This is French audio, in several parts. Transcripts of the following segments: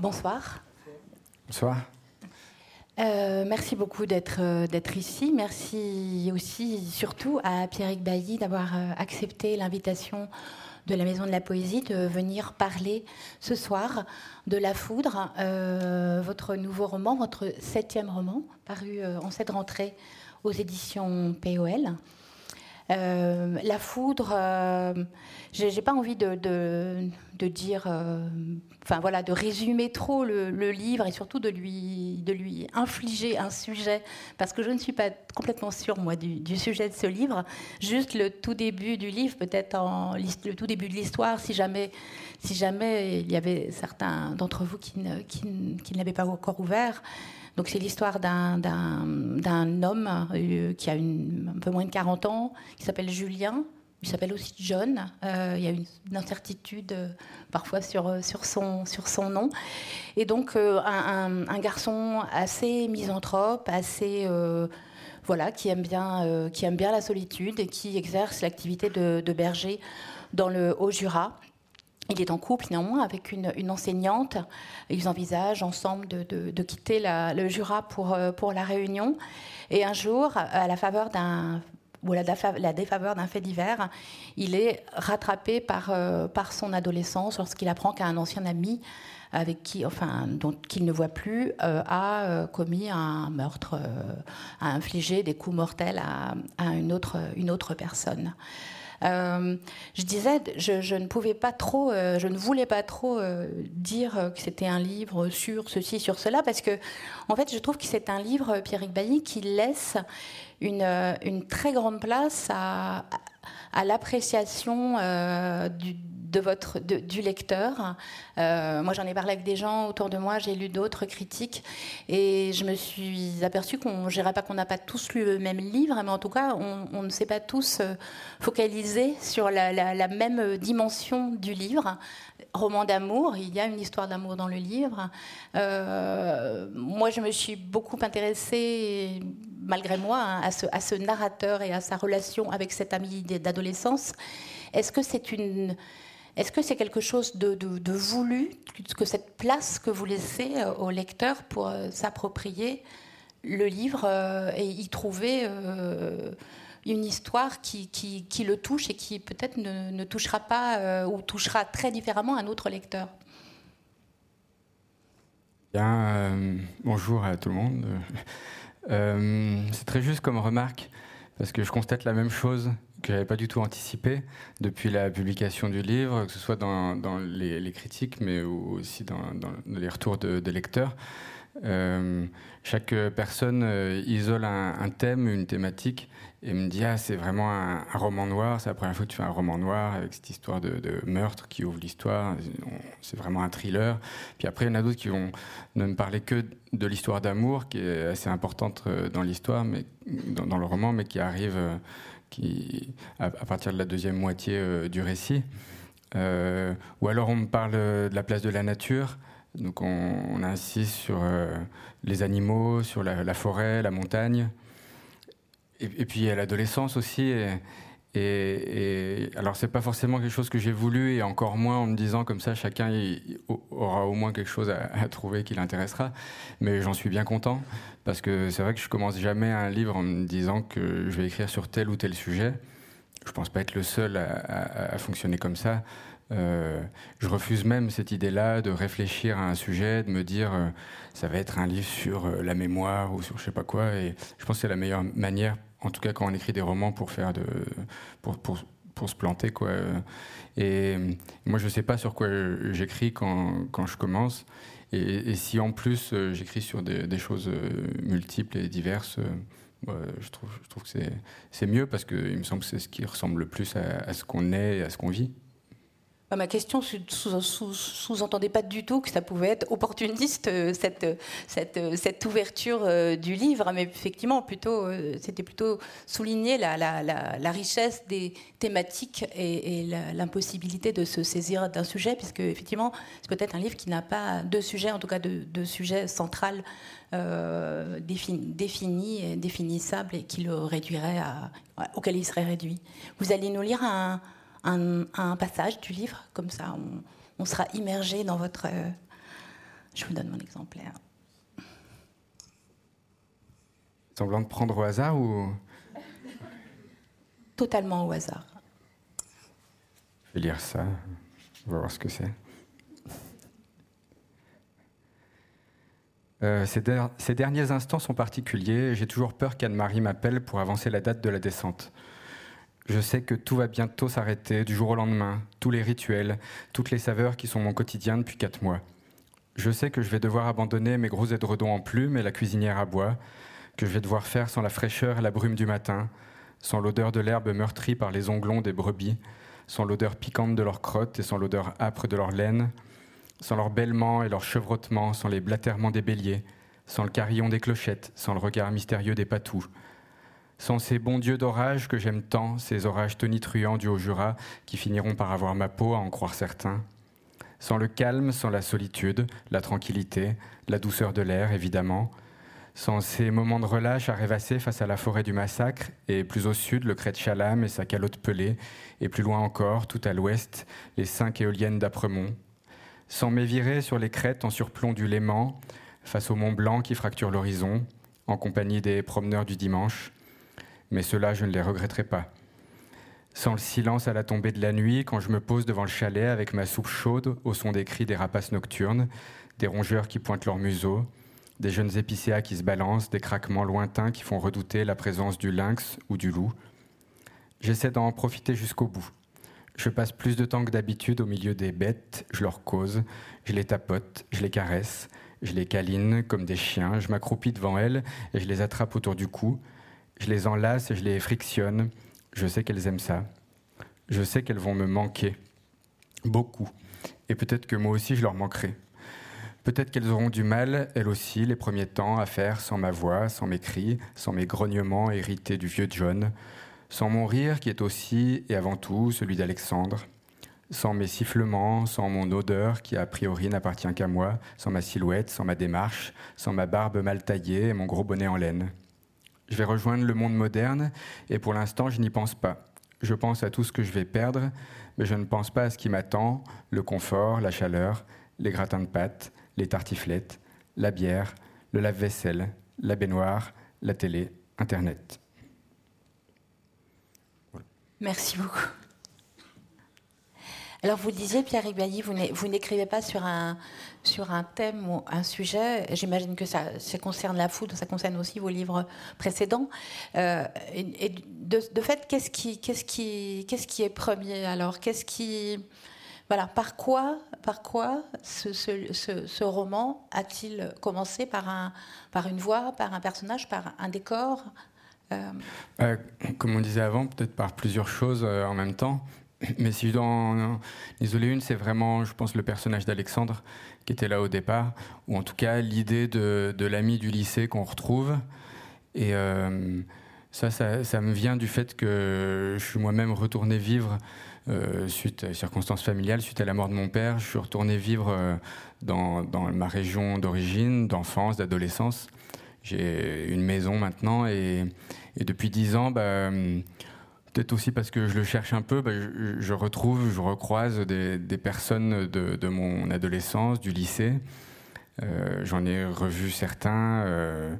Bonsoir. Bonsoir. Euh, merci beaucoup d'être d'être ici. Merci aussi, surtout, à Pierrick Bailly d'avoir accepté l'invitation de la Maison de la Poésie de venir parler ce soir de La Foudre, votre nouveau roman, votre septième roman, paru en cette rentrée aux éditions POL. Euh, la foudre, euh, j'ai pas envie de, dire, euh, enfin voilà, de résumer trop le, livre et surtout de lui, infliger un sujet, parce que je ne suis pas complètement sûre moi du, sujet de ce livre. Juste le tout début du livre, peut-être le tout début de l'histoire, si jamais, si jamais il y avait certains d'entre vous qui, qui ne l'avaient pas encore ouvert. Donc c'est l'histoire d'un homme euh, qui a un peu moins de 40 ans, qui s'appelle Julien. Il s'appelle aussi John. Euh, il y a une, incertitude euh, parfois sur, sur, son, sur son nom. Et donc un, garçon assez misanthrope, assez voilà, qui aime bien, qui aime bien la solitude et qui exerce l'activité de berger dans le Haut-Jura. Il est en couple néanmoins avec une, enseignante. Ils envisagent ensemble de, quitter le Jura pour, euh, pour la Réunion. Et un jour, à la faveur d'un ou la, défaveur d'un fait divers, il est rattrapé par, euh, par son adolescence lorsqu'il apprend qu'un ancien ami avec qui, enfin, qu'il ne voit plus, euh, a commis un meurtre, a infligé des coups mortels à, une autre personne. Euh, je disais, je, ne pouvais pas trop, euh, je ne voulais pas trop euh, dire que c'était un livre sur ceci, sur cela, parce que, en fait, je trouve que c'est un livre, Pierrick Bailly, qui laisse une, très grande place à l'appréciation du de votre, du lecteur. Euh, moi, j'en ai parlé avec des gens autour de moi, j'ai lu d'autres critiques et je me suis aperçue qu'on, je pas qu'on n'a pas tous lu le même livre, mais en tout cas, on, ne s'est pas tous euh, focalisés sur la, même dimension du livre. Roman d'amour, il y a une histoire d'amour dans le livre. Euh, moi, je me suis beaucoup intéressée, malgré moi, hein, à, ce, à ce narrateur et à sa relation avec cet ami d'adolescence. Est-ce que c'est une est-ce que c'est quelque chose de, voulu, que cette place que vous laissez euh, au lecteur pour euh, s'approprier le livre euh, et y trouver une histoire qui, le touche et qui peut-être ne, touchera pas ou touchera très différemment un autre lecteur? Bien, bonjour à tout le monde. c'est très juste comme remarque parce que je constate la même chose que j'avais pas du tout anticipé depuis la publication du livre, que ce soit dans, les, critiques, mais aussi dans, dans les retours de, lecteurs. Euh, chaque personne euh, isole un, thème, une thématique, et me dit ah c'est vraiment un, roman noir. C'est la première fois que tu fais un roman noir avec cette histoire de, meurtre qui ouvre l'histoire. C'est vraiment un thriller. Puis après il y en a d'autres qui vont ne me parler que de l'histoire d'amour qui est assez importante euh, dans l'histoire, mais dans, le roman, mais qui arrive qui, à, partir de la deuxième moitié euh, du récit. Euh, ou alors on me parle de la place de la nature. Donc on, insiste sur euh, les animaux, sur la, forêt, la montagne. Et, et puis à l'adolescence aussi. Et, et, alors, c'est pas forcément quelque chose que j'ai voulu, et encore moins en me disant comme ça, chacun aura au moins quelque chose à, trouver qui l'intéressera. Mais j'en suis bien content, parce que c'est vrai que je commence jamais un livre en me disant que je vais écrire sur tel ou tel sujet. Je pense pas être le seul à, fonctionner comme ça. Euh, je refuse même cette idée-là de réfléchir à un sujet, de me dire euh, ça va être un livre sur euh, la mémoire ou sur je sais pas quoi. Et je pense que c'est la meilleure manière en tout cas quand on écrit des romans pour faire de pour, pour, pour se planter quoi. Et moi je sais pas sur quoi j'écris quand, quand je commence. Et, si en plus euh, j'écris sur des, choses euh, multiples et diverses euh, je trouve je trouve que c'est mieux parce que il me semble que c'est ce qui ressemble le plus à, à ce qu'on est et à ce qu'on vit. bah, ma question sous-entendait pas du tout que ça pouvait être opportuniste, euh, cette, cette, euh, cette ouverture euh, du livre, mais effectivement, c'était plutôt souligner la, richesse des thématiques et, l'impossibilité de se saisir d'un sujet, puisque effectivement, c'est peut-être un livre qui n'a pas de sujet, en tout cas de, de sujet central euh, défini, définissable et qui le réduirait auquel il serait réduit. Vous allez nous lire un un, passage du livre, comme ça on, sera immergé dans votre... Euh, Je vous donne mon exemplaire. Semblant de prendre au hasard ou? Totalement au hasard. Je vais lire ça. On va voir ce que c'est. Euh, ces, ces, derniers instants sont particuliers. J'ai toujours peur qu'Anne-Marie m'appelle pour avancer la date de la descente. Je sais que tout va bientôt s'arrêter du jour au lendemain, tous les rituels, toutes les saveurs qui sont mon quotidien depuis quatre mois. Je sais que je vais devoir abandonner mes gros édredons en plumes et la cuisinière à bois, que je vais devoir faire sans la fraîcheur et la brume du matin, sans l'odeur de l'herbe meurtrie par les onglons des brebis, sans l'odeur piquante de leurs crottes et sans l'odeur âpre de leur laine, sans leur bêlement et leur chevrotement, sans les blatèrements des béliers, sans le carillon des clochettes, sans le regard mystérieux des patous, sans ces bons dieux d'orage que j'aime tant, ces orages tonitruants du Haut-Jura qui finiront par avoir ma peau, à en croire certains, sans le calme, sans la solitude, la tranquillité, la douceur de l'air, évidemment, sans ces moments de relâche à rêvasser face à la forêt du massacre, et plus au sud, le crêt de Chalam et sa calotte pelée, et plus loin encore, tout à l'ouest, les cinq éoliennes d'Apremont, sans m'évirer sur les crêtes en surplomb du Léman, face au mont Blanc qui fracture l'horizon, en compagnie des promeneurs du dimanche. Mais cela, je ne les regretterai pas. Sans le silence à la tombée de la nuit, quand je me pose devant le chalet avec ma soupe chaude au son des cris des rapaces nocturnes, des rongeurs qui pointent leur museau, des jeunes épicéas qui se balancent, des craquements lointains qui font redouter la présence du lynx ou du loup. J'essaie d'en profiter jusqu'au bout. Je passe plus de temps que d'habitude au milieu des bêtes, je leur cause, je les tapote, je les caresse, je les câline comme des chiens, je m'accroupis devant elles et je les attrape autour du cou, je les enlace je les frictionne, je sais qu'elles aiment ça, je sais qu'elles vont me manquer, beaucoup, et peut-être que moi aussi je leur manquerai. Peut-être qu'elles auront du mal, elles aussi, les premiers temps, à faire sans ma voix, sans mes cris, sans mes grognements hérités du vieux John, sans mon rire qui est aussi et avant tout celui d'Alexandre, sans mes sifflements, sans mon odeur qui a priori n'appartient qu'à moi, sans ma silhouette, sans ma démarche, sans ma barbe mal taillée et mon gros bonnet en laine. Je vais rejoindre le monde moderne et pour l'instant je n'y pense pas. Je pense à tout ce que je vais perdre, mais je ne pense pas à ce qui m'attend, le confort, la chaleur, les gratins de pâtes, les tartiflettes, la bière, le lave-vaisselle, la baignoire, la télé, Internet. Merci beaucoup. Alors vous le disiez, Pierre Bailly, vous n'écrivez pas sur un, sur un thème ou un sujet. J'imagine que ça, concerne la foudre, ça concerne aussi vos livres précédents. Euh, et, de, fait, qu'est-ce qui, qui, qui est premier alors? Qu'est-ce qui, voilà, par quoi, par quoi ce, roman a-t-il commencé? Par un, par une voix, par un personnage, par un décor? Euh, euh, comme on disait avant, peut-être par plusieurs choses en même temps. Mais si je dois en isoler une, c'est vraiment, je pense, le personnage d'Alexandre qui était là au départ, ou en tout cas l'idée de, l'ami du lycée qu'on retrouve. Et ça, ça, me vient du fait que je suis moi-même retourné vivre suite à circonstances familiales, suite à la mort de mon père. Je suis retourné vivre dans, dans ma région d'origine, d'enfance, d'adolescence. J'ai une maison maintenant et, depuis dix ans, bah, peut-être aussi parce que je le cherche un peu, bah, je, retrouve, je recroise des, personnes de, mon adolescence, du lycée. Euh, j'en ai revu certains euh,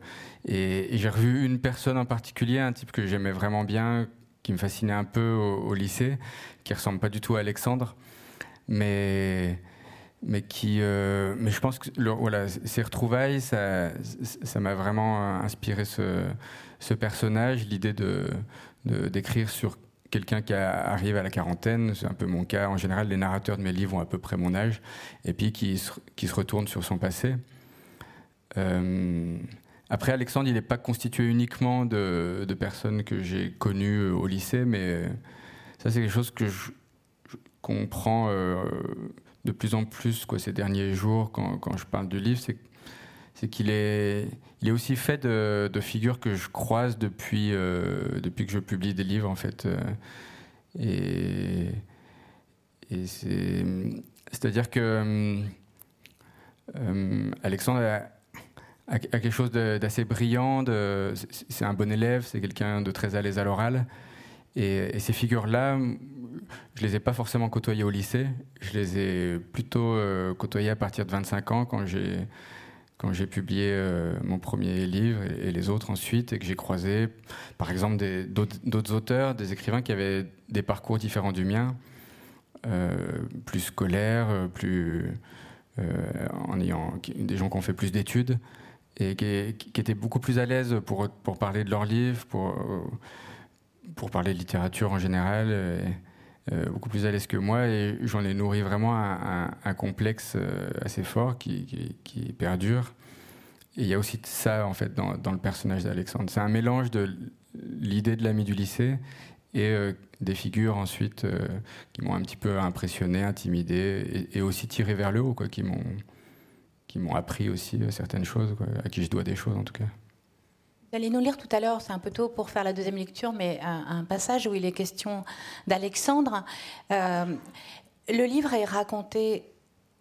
et, j'ai revu une personne en particulier, un type que j'aimais vraiment bien, qui me fascinait un peu au, lycée, qui ressemble pas du tout à Alexandre, mais mais qui, euh, mais je pense que voilà, ces retrouvailles, ça, m'a vraiment inspiré ce personnage, l'idée de d'écrire sur quelqu'un qui arrive à la quarantaine, c'est un peu mon cas. En général, les narrateurs de mes livres ont à peu près mon âge, et puis qui se, qui se retourne sur son passé. Euh, après, Alexandre, il n'est pas constitué uniquement de, de personnes que j'ai connues au lycée, mais ça, c'est quelque chose que je, comprends. Euh, de plus en plus quoi, ces derniers jours, quand, quand je parle du livre, c'est c'est qu'il est, il est aussi fait de, figures que je croise depuis, euh, depuis que je publie des livres, en fait. Euh, et, c'est, c'est-à-dire que euh, Alexandre a, quelque chose d'assez brillant, c'est un bon élève, c'est quelqu'un de très à l'aise à l'oral. Et, ces figures-là, je les ai pas forcément côtoyés au lycée. Je les ai plutôt côtoyés à partir de 25 ans quand j'ai quand j'ai publié mon premier livre et, les autres ensuite, et que j'ai croisé, par exemple, d'autres auteurs, des écrivains qui avaient des parcours différents du mien, plus scolaires, plus en ayant des gens qui ont fait plus d'études et qui, qui, étaient beaucoup plus à l'aise pour, pour parler de leurs livres, pour, pour parler de littérature en général, euh, beaucoup plus à l'aise que moi. Et j'en ai nourri vraiment un, complexe euh, assez fort qui, perdure. Et il y a aussi ça, en fait, dans, le personnage d'Alexandre. C'est un mélange de l'idée de l'ami du lycée et euh, des figures ensuite qui m'ont un petit peu impressionné, intimidé et, aussi tiré vers le haut, quoi, qui m'ont qui m'ont appris aussi certaines choses, à qui je dois des choses en tout cas. Vous allez nous lire tout à l'heure, c'est un peu tôt pour faire la deuxième lecture, mais un, passage où il est question d'Alexandre. Euh, le livre est raconté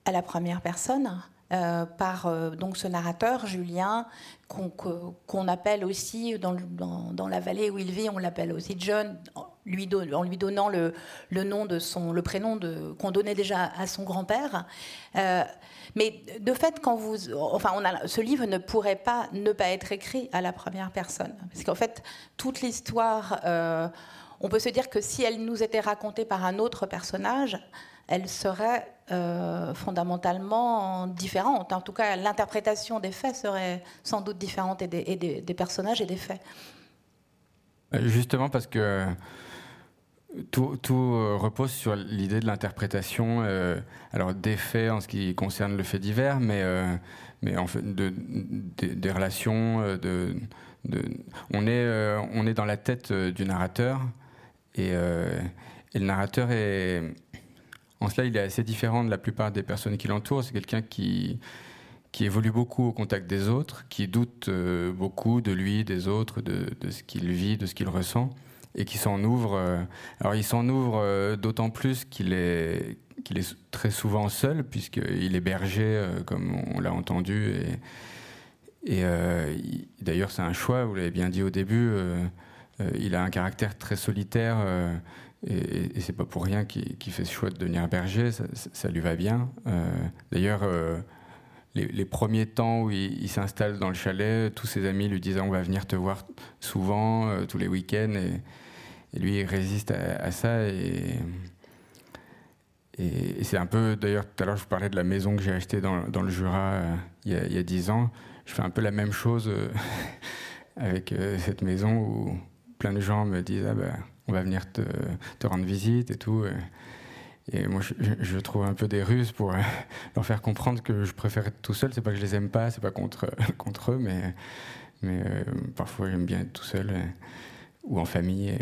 à la première personne. Euh, par donc ce narrateur Julien qu'on appelle aussi dans, la vallée où il vit on l'appelle aussi John lui en lui donnant le, nom de son le prénom qu'on donnait déjà à son grand-père mais de fait, quand vous, enfin, ce livre ne pourrait pas ne pas être écrit à la première personne, parce qu'en fait, toute l'histoire, euh, on peut se dire que si elle nous était racontée par un autre personnage, elle serait euh, fondamentalement différente. En tout cas, l'interprétation des faits serait sans doute différente et des, des personnages et des faits. Justement parce que tout, euh, repose sur l'idée de l'interprétation, euh, alors des faits en ce qui concerne le fait divers, mais, euh, mais en fait de, des relations. On, est, on est dans la tête du narrateur, et, et, le narrateur est. En cela, il est assez différent de la plupart des personnes qui l'entourent. C'est quelqu'un qui, qui évolue beaucoup au contact des autres, qui doute beaucoup de lui, des autres, de ce qu'il vit, de ce qu'il ressent et qui s'en ouvre. Euh, alors il s'en ouvre euh, d'autant plus qu'il est, très souvent seul, puisqu'il est berger, euh, comme on l'a entendu. Et, d'ailleurs, c'est un choix, vous l'avez bien dit au début, il a un caractère très solitaire. et, et c'est pas pour rien qu'il fait ce choix de devenir berger, ça, lui va bien. D'ailleurs, les, premiers temps où il, s'installe dans le chalet, tous ses amis lui disent on va venir te voir souvent, tous les week-ends. Et lui, il résiste à, ça. Et, c'est un peu, d'ailleurs, tout à l'heure, je vous parlais de la maison que j'ai achetée dans, le Jura euh, il, y a, dix ans. Je fais un peu la même chose euh, avec euh, cette maison où plein de gens me disent ah ben, on va venir te, rendre visite et tout. Et moi, je, je, trouve un peu des ruses pour leur faire comprendre que je préfère être tout seul. C'est pas que je les aime pas, c'est pas contre, contre eux, mais, mais parfois j'aime bien être tout seul ou en famille.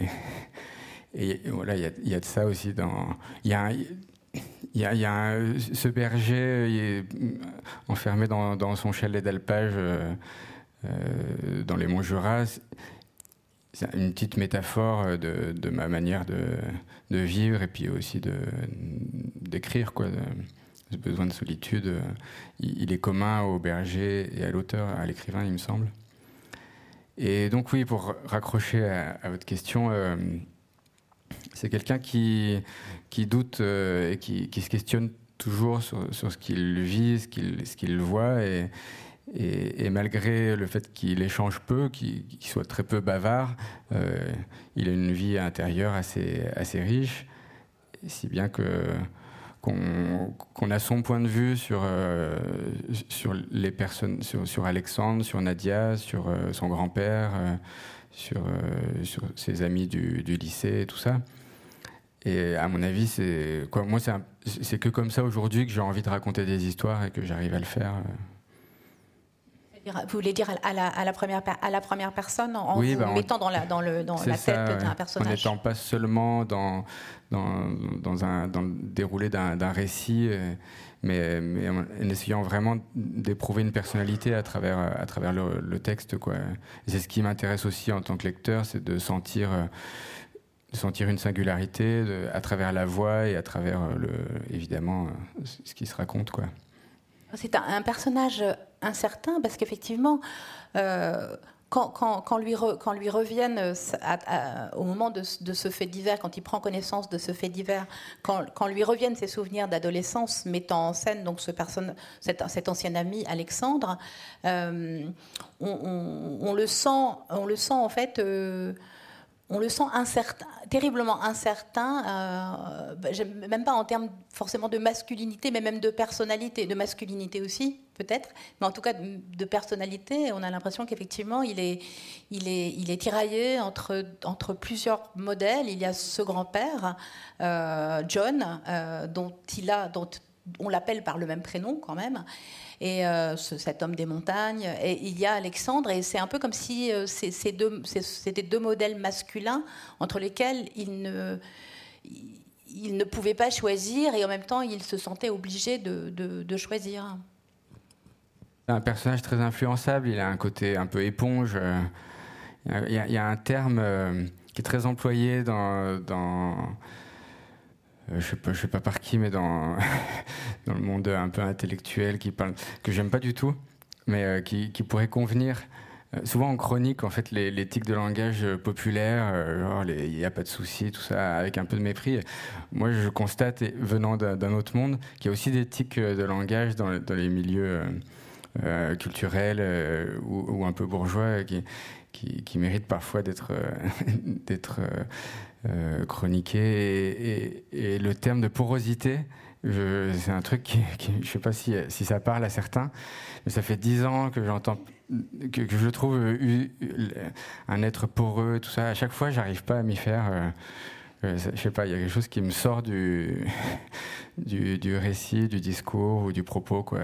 Et, voilà, il y, a de ça aussi dans. Il y a, il y a, y a ce berger est enfermé dans, son chalet d'alpage euh, euh, dans les monts Jura. C'est une petite métaphore de, ma manière de, vivre et puis aussi d'écrire, quoi. ce besoin de solitude, il est commun au berger et à l'auteur, à l'écrivain, il me semble. Et donc oui, pour raccrocher à, votre question, euh, c'est quelqu'un qui, qui doute euh, et qui, se questionne toujours sur, sur ce qu'il vit, ce qu'il qu'il voit. Et, et, malgré le fait qu'il échange peu, qu'il soit très peu bavard, euh, il a une vie intérieure assez, assez riche, si bien que qu'on a son point de vue sur, euh, sur les personnes, sur, Alexandre, sur Nadia, sur euh, son grand-père, euh, sur, ses amis du, du, lycée, tout ça. Et à mon avis, c'est Moi, c'est que comme ça aujourd'hui que j'ai envie de raconter des histoires et que j'arrive à le faire. Vous voulez dire à la, à la, première, à la première personne en vous bah, mettant dans la, dans le, dans la tête d'un personnage En n'étant pas seulement dans, dans, dans, un, dans le déroulé d'un récit, euh, mais, mais, en essayant vraiment d'éprouver une personnalité à travers, à travers le, texte. C'est ce qui m'intéresse aussi en tant que lecteur, c'est de sentir, de sentir une singularité à travers la voix et à travers, le, évidemment, ce qui se raconte. Quoi. C'est un, personnage incertain parce qu'effectivement, euh, quand, lui, quand lui reviennent euh, au moment de, ce fait divers, quand il prend connaissance de ce fait divers, quand, lui reviennent ses souvenirs d'adolescence, mettant en scène donc ce personne, cet, ancien ami Alexandre, euh, on, le sent, on le sent en fait. Euh, on le sent terriblement incertain, euh, bah, même pas en termes forcément de masculinité, mais même de personnalité, de masculinité aussi, peut-être, mais en tout cas de, personnalité. On a l'impression qu'effectivement, il est, il, est, il est tiraillé entre, entre plusieurs modèles. Il y a ce grand-père, euh, John, euh, dont, il a, dont on l'appelle par le même prénom quand même et euh, cet homme des montagnes. Et il y a Alexandre, et c'est un peu comme si euh, c'était deux modèles masculins entre lesquels il ne, pouvait pas choisir, et en même temps, il se sentait obligé de, choisir. Un personnage très influençable, il a un côté un peu éponge. Il y a, un terme euh, qui est très employé dans, euh, je sais pas, sais pas par qui, mais dans dans le monde un peu intellectuel qui parle que j'aime pas du tout, mais euh, qui, pourrait convenir. Euh, souvent en chronique, en fait, les, les tics de langage populaire, genre il n'y a pas de souci, tout ça, avec un peu de mépris. Moi, je constate, venant d'un autre monde, qu'il y a aussi des tics de langage dans, les milieux culturels ou, ou, un peu bourgeois qui, qui, qui méritent parfois d'être d'être euh. Et, le terme de porosité, c'est un truc qui, je ne sais pas si, si, ça parle à certains, mais ça fait dix ans que j'entends, que, je trouve un être poreux, tout ça. À chaque fois, j'arrive pas à m'y faire. Euh, euh, je sais pas, il y a quelque chose qui me sort du, du, du, récit, du discours ou du propos, quoi.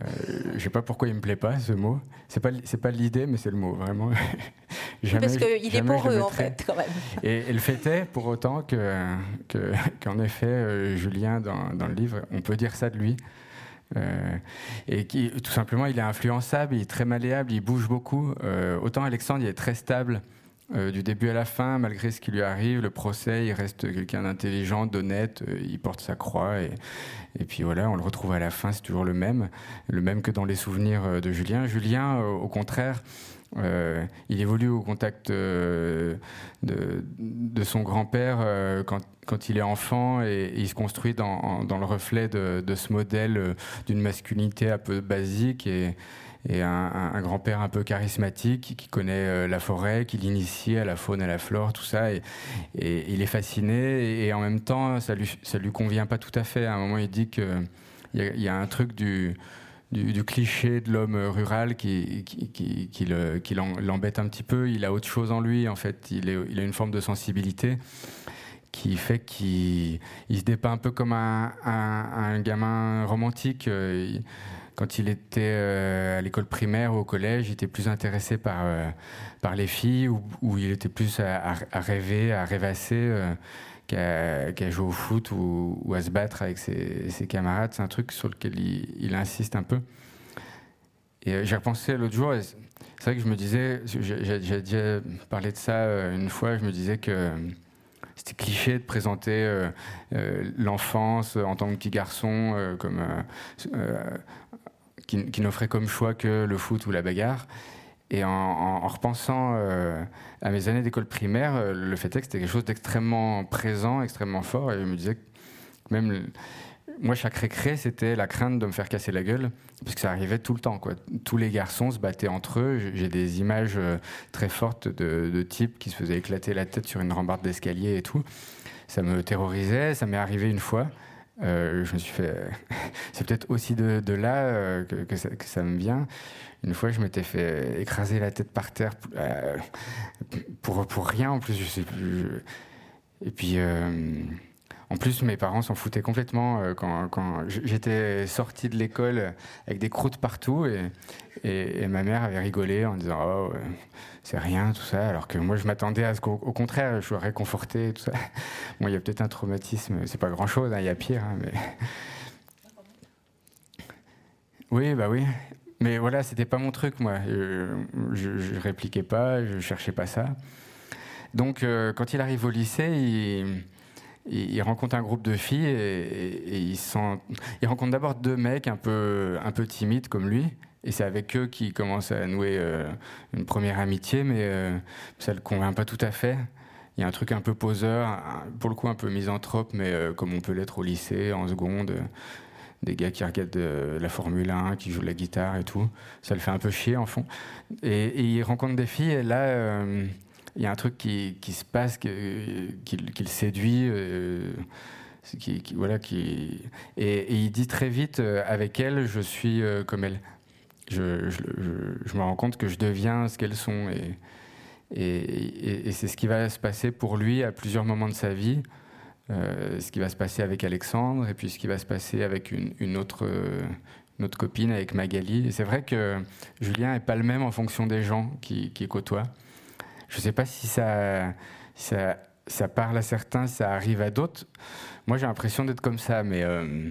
Euh, je sais pas pourquoi il me plaît pas ce mot. C'est pas c'est pas l'idée, mais c'est le mot vraiment. jamais, parce qu'il est pour eux en fait quand même. Et, le fait est pour autant que qu'en effet euh, Julien dans, dans, le livre, on peut dire ça de lui. Euh, et qui, tout simplement, il est influençable, il est très malléable, il bouge beaucoup. Autant Alexandre, il est très stable euh, du début à la fin, malgré ce qui lui arrive, le procès, il reste quelqu'un d'intelligent, d'honnête, euh, il porte sa croix et, puis voilà, on le retrouve à la fin, c'est toujours le même, le même que dans les souvenirs euh, de Julien. Julien, au contraire, il évolue au contact de, son grand-père quand, il est enfant et, il se construit dans, dans le reflet de, de ce modèle d'une masculinité un peu basique et, et un, grand-père un peu charismatique qui connaît euh, la forêt, qui l'initie à la faune, à la flore, tout ça. Et, il est fasciné et, en même temps, ça lui, lui convient pas tout à fait. À un moment, il dit qu'il y, a un truc du, cliché de l'homme rural qui, l'embête un petit peu. Il a autre chose en lui, en fait. Il, a une forme de sensibilité qui fait qu'il se dépeint un peu comme un, un, gamin romantique. Euh, quand il était euh, à l'école primaire ou au collège, il était plus intéressé par, euh, par les filles, ou, il était plus à, rêver, à rêvasser, euh, qu'à jouer au foot ou, à se battre avec ses, camarades. C'est un truc sur lequel il, insiste un peu. Et j'ai repensé l'autre jour, c'est vrai que je me disais, j'ai déjà parlé de ça une fois, je me disais que c'était cliché de présenter l'enfance en tant que petit garçon comme qui, n'offrait comme choix que le foot ou la bagarre. Et en, repensant euh, à mes années d'école primaire, euh, le fait est que c'était quelque chose d'extrêmement présent, extrêmement fort. Et je me disais que même moi, chaque récré, c'était la crainte de me faire casser la gueule, parce que ça arrivait tout le temps. Tous les garçons se battaient entre eux. J'ai des images euh, très fortes de, de types qui se faisaient éclater la tête sur une rambarde d'escalier et tout. Ça me terrorisait. Ça m'est arrivé une fois. Euh, je me suis fait. c'est peut-être aussi de, là euh, que, ça, me vient. Une fois, je m'étais fait écraser la tête par terre euh, pour, pour rien en plus. Je sais plus. Et puis. En plus, mes parents s'en foutaient complètement quand, quand j'étais sorti de l'école avec des croûtes partout et, ma mère avait rigolé en disant oh c'est rien tout ça alors que moi je m'attendais à ce qu'au contraire je sois réconforté tout ça. Bon il y a peut-être un traumatisme c'est pas grand chose hein, il y a pire hein, mais oui bah oui. Mais voilà c'était pas mon truc moi. Je, je, répliquais pas je cherchais pas ça. Donc euh, quand il arrive au lycée il il, rencontre un groupe de filles et, il, rencontre d'abord deux mecs un peu, un peu timides comme lui, et c'est avec eux qu'il commence à nouer une première amitié, mais ça ne le convainc pas tout à fait. Il y a un truc un peu poseur, pour le coup un peu misanthrope, mais comme on peut l'être au lycée, en seconde des gars qui regardent la Formule 1, qui jouent de la guitare et tout. Ça le fait un peu chier en fond. Et, il rencontre des filles et là, euh, il y a un truc qui, se passe, qui, le séduit. Euh, voilà, qui, et, il dit très vite, euh, avec elle, je suis comme elle. Je, me rends compte que je deviens ce qu'elles sont. Et, c'est ce qui va se passer pour lui à plusieurs moments de sa vie. Euh, ce qui va se passer avec Alexandre et puis ce qui va se passer avec une, autre, copine, avec Magali. Et c'est vrai que Julien n'est pas le même en fonction des gens qui, qui côtoient. Je ne sais pas si ça, parle à certains, ça arrive à d'autres. Moi, j'ai l'impression d'être comme ça, mais, euh,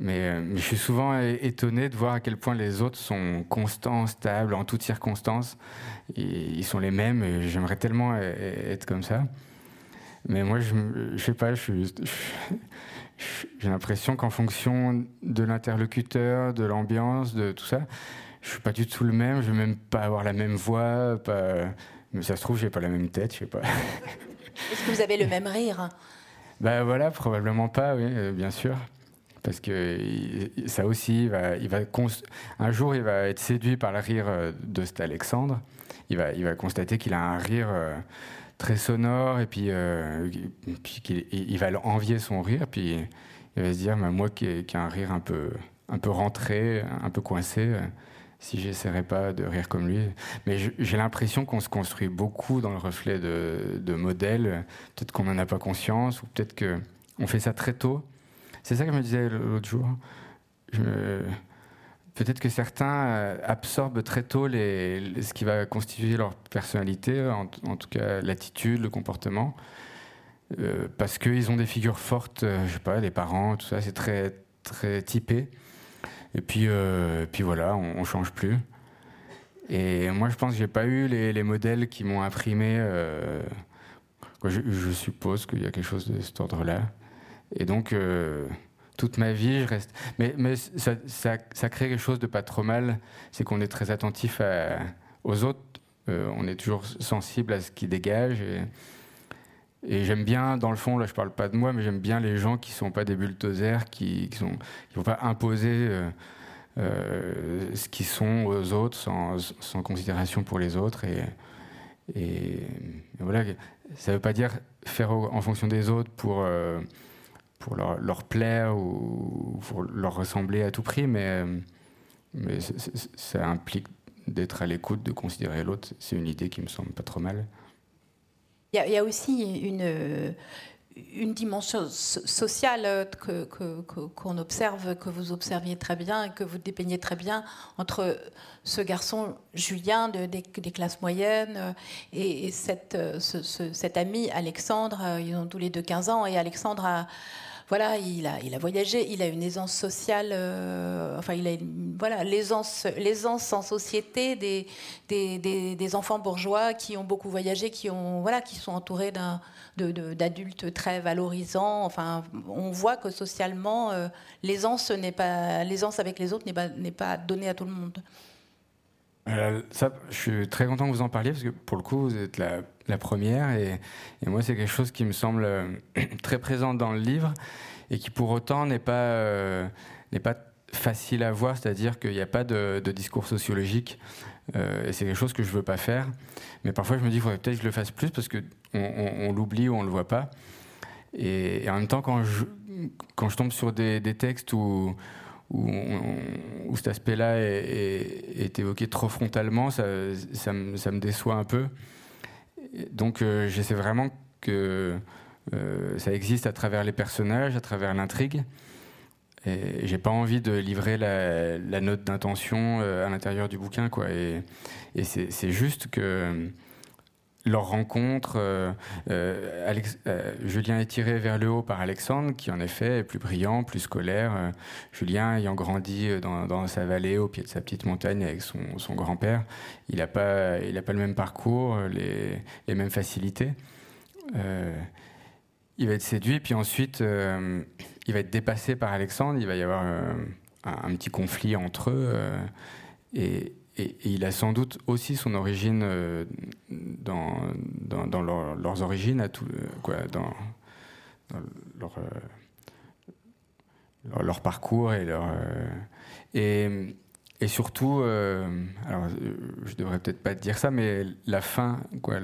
mais, je suis souvent étonné de voir à quel point les autres sont constants, stables, en toutes circonstances. ils sont les mêmes et j'aimerais tellement être comme ça. Mais moi, je, je sais pas, j'ai l'impression qu'en fonction de l'interlocuteur, de l'ambiance, de tout ça, je suis pas du tout le même. Je vais même pas avoir la même voix. Mais ça se trouve, j'ai pas la même tête, je sais pas. Est-ce que vous avez le même rire? Ben voilà, probablement pas, oui, euh, bien sûr. Parce que ça aussi, il va, il va un jour, il va être séduit par le rire euh, de cet Alexandre. Il va, il va constater qu'il a un rire. Euh, très sonore, et puis, euh, puis il, va envier son rire, puis il va se dire, bah, moi qui ai, un rire un peu, un peu rentré, un peu coincé, si j'essaierais pas de rire comme lui. Mais j'ai l'impression qu'on se construit beaucoup dans le reflet de, modèles, peut-être qu'on n'en a pas conscience, ou peut-être qu'on fait ça très tôt. C'est ça que je me disais l'autre jour. Peut-être que certains euh, absorbent très tôt ce qui va constituer leur personnalité, en, tout cas l'attitude, le comportement, euh, parce qu'ils ont des figures fortes, euh, je sais pas, des parents, tout ça, c'est très, très typé. Et puis, puis voilà, on, ne change plus. Et moi, je pense que j'ai pas eu les, modèles qui m'ont imprimé. Je, je, suppose qu'il y a quelque chose de cet ordre-là. Et donc toute ma vie, je reste. Mais, mais ça, ça, crée quelque chose de pas trop mal, c'est qu'on est très attentif aux autres, euh, on est toujours sensible à ce qui dégage. Et j'aime bien, dans le fond, là je parle pas de moi, mais j'aime bien les gens qui sont pas des bulldozers, qui qui vont pas imposer euh, euh, ce qu'ils sont aux autres sans, sans, considération pour les autres. Et, et, voilà, ça veut pas dire faire en fonction des autres pour pour leur, plaire ou pour leur ressembler à tout prix, mais, mais ça implique d'être à l'écoute, de considérer l'autre. C'est une idée qui me semble pas trop mal. Il y, a aussi une, dimension sociale qu'on que, observe, que vous observiez très bien et que vous dépeignez très bien entre ce garçon Julien de, des, classes moyennes et, cette, cet ami Alexandre. Ils ont tous les deux 15 ans et Alexandre a voilà, il a, il a voyagé, il a une aisance sociale, euh, enfin, il a voilà, l'aisance, l'aisance en société des, des, des, enfants bourgeois qui ont beaucoup voyagé, qui, ont, voilà, qui sont entourés d'un, d'adultes très valorisants. Enfin, on voit que socialement, euh, l'aisance, n'est pas, l'aisance avec les autres n'est pas, n'est pas donnée à tout le monde. Euh, ça, je suis très content que vous en parliez parce que pour le coup, vous êtes la, la première et, moi, c'est quelque chose qui me semble euh, très présent dans le livre et qui pour autant n'est pas, euh, pas facile à voir, c'est-à-dire qu'il n'y a pas de, discours sociologique euh, et c'est quelque chose que je veux pas faire. Mais parfois, je me dis, il faudrait peut-être que je le fasse plus parce qu'on on, l'oublie ou on le voit pas. Et, en même temps, quand je, quand je tombe sur des, textes où où, cet aspect-là est, évoqué trop frontalement, ça, ça, me, déçoit un peu. Donc euh, j'essaie vraiment que euh, ça existe à travers les personnages, à travers l'intrigue. Et j'ai pas envie de livrer la, note d'intention euh, à l'intérieur du bouquin, quoi. Et, et c'est juste que leur rencontre, euh, euh, euh, Julien est tiré vers le haut par Alexandre, qui en effet est plus brillant, plus scolaire. Julien ayant grandi dans, sa vallée, au pied de sa petite montagne avec son, grand-père, il n'a pas, pas le même parcours, les, mêmes facilités. il va être séduit, puis ensuite, il va être dépassé par Alexandre. Il va y avoir un, petit conflit entre eux. Il a sans doute aussi son origine dans, dans, leurs origines, quoi, dans, leur, leur, parcours et leur. et et surtout, euh, alors je devrais peut-être pas dire ça, mais la fin, quoi,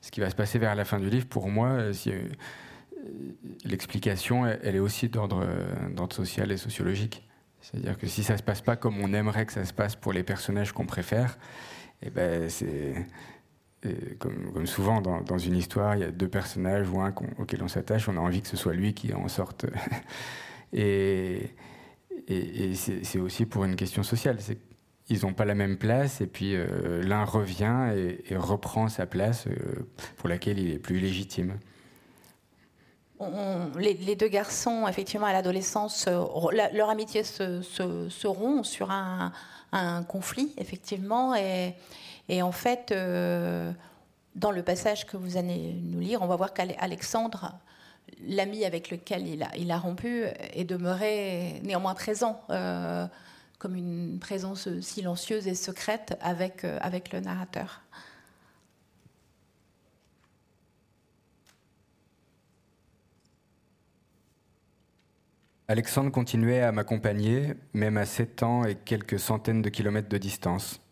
ce qui va se passer vers la fin du livre, pour moi, euh, euh, l'explication, elle, est aussi d'ordre social et sociologique. C'est-à-dire que si ça se passe pas comme on aimerait que ça se passe pour les personnages qu'on préfère, eh ben c'est comme, souvent dans, une histoire, il y a deux personnages ou un auquel on s'attache, on a envie que ce soit lui qui en sorte. et et, c'est aussi pour une question sociale. Ils n'ont pas la même place et puis euh, l'un revient et, reprend sa place euh, pour laquelle il est plus légitime. Les, deux garçons, effectivement, à l'adolescence, euh, leur amitié se, rompt sur un, conflit, effectivement. Et, en fait, dans le passage que vous allez nous lire, on va voir qu'Alexandre l'ami avec lequel il a, rompu est demeuré néanmoins présent, euh, comme une présence silencieuse et secrète euh, avec le narrateur. Alexandre continuait à m'accompagner, même à sept ans et quelques centaines de kilomètres de distance.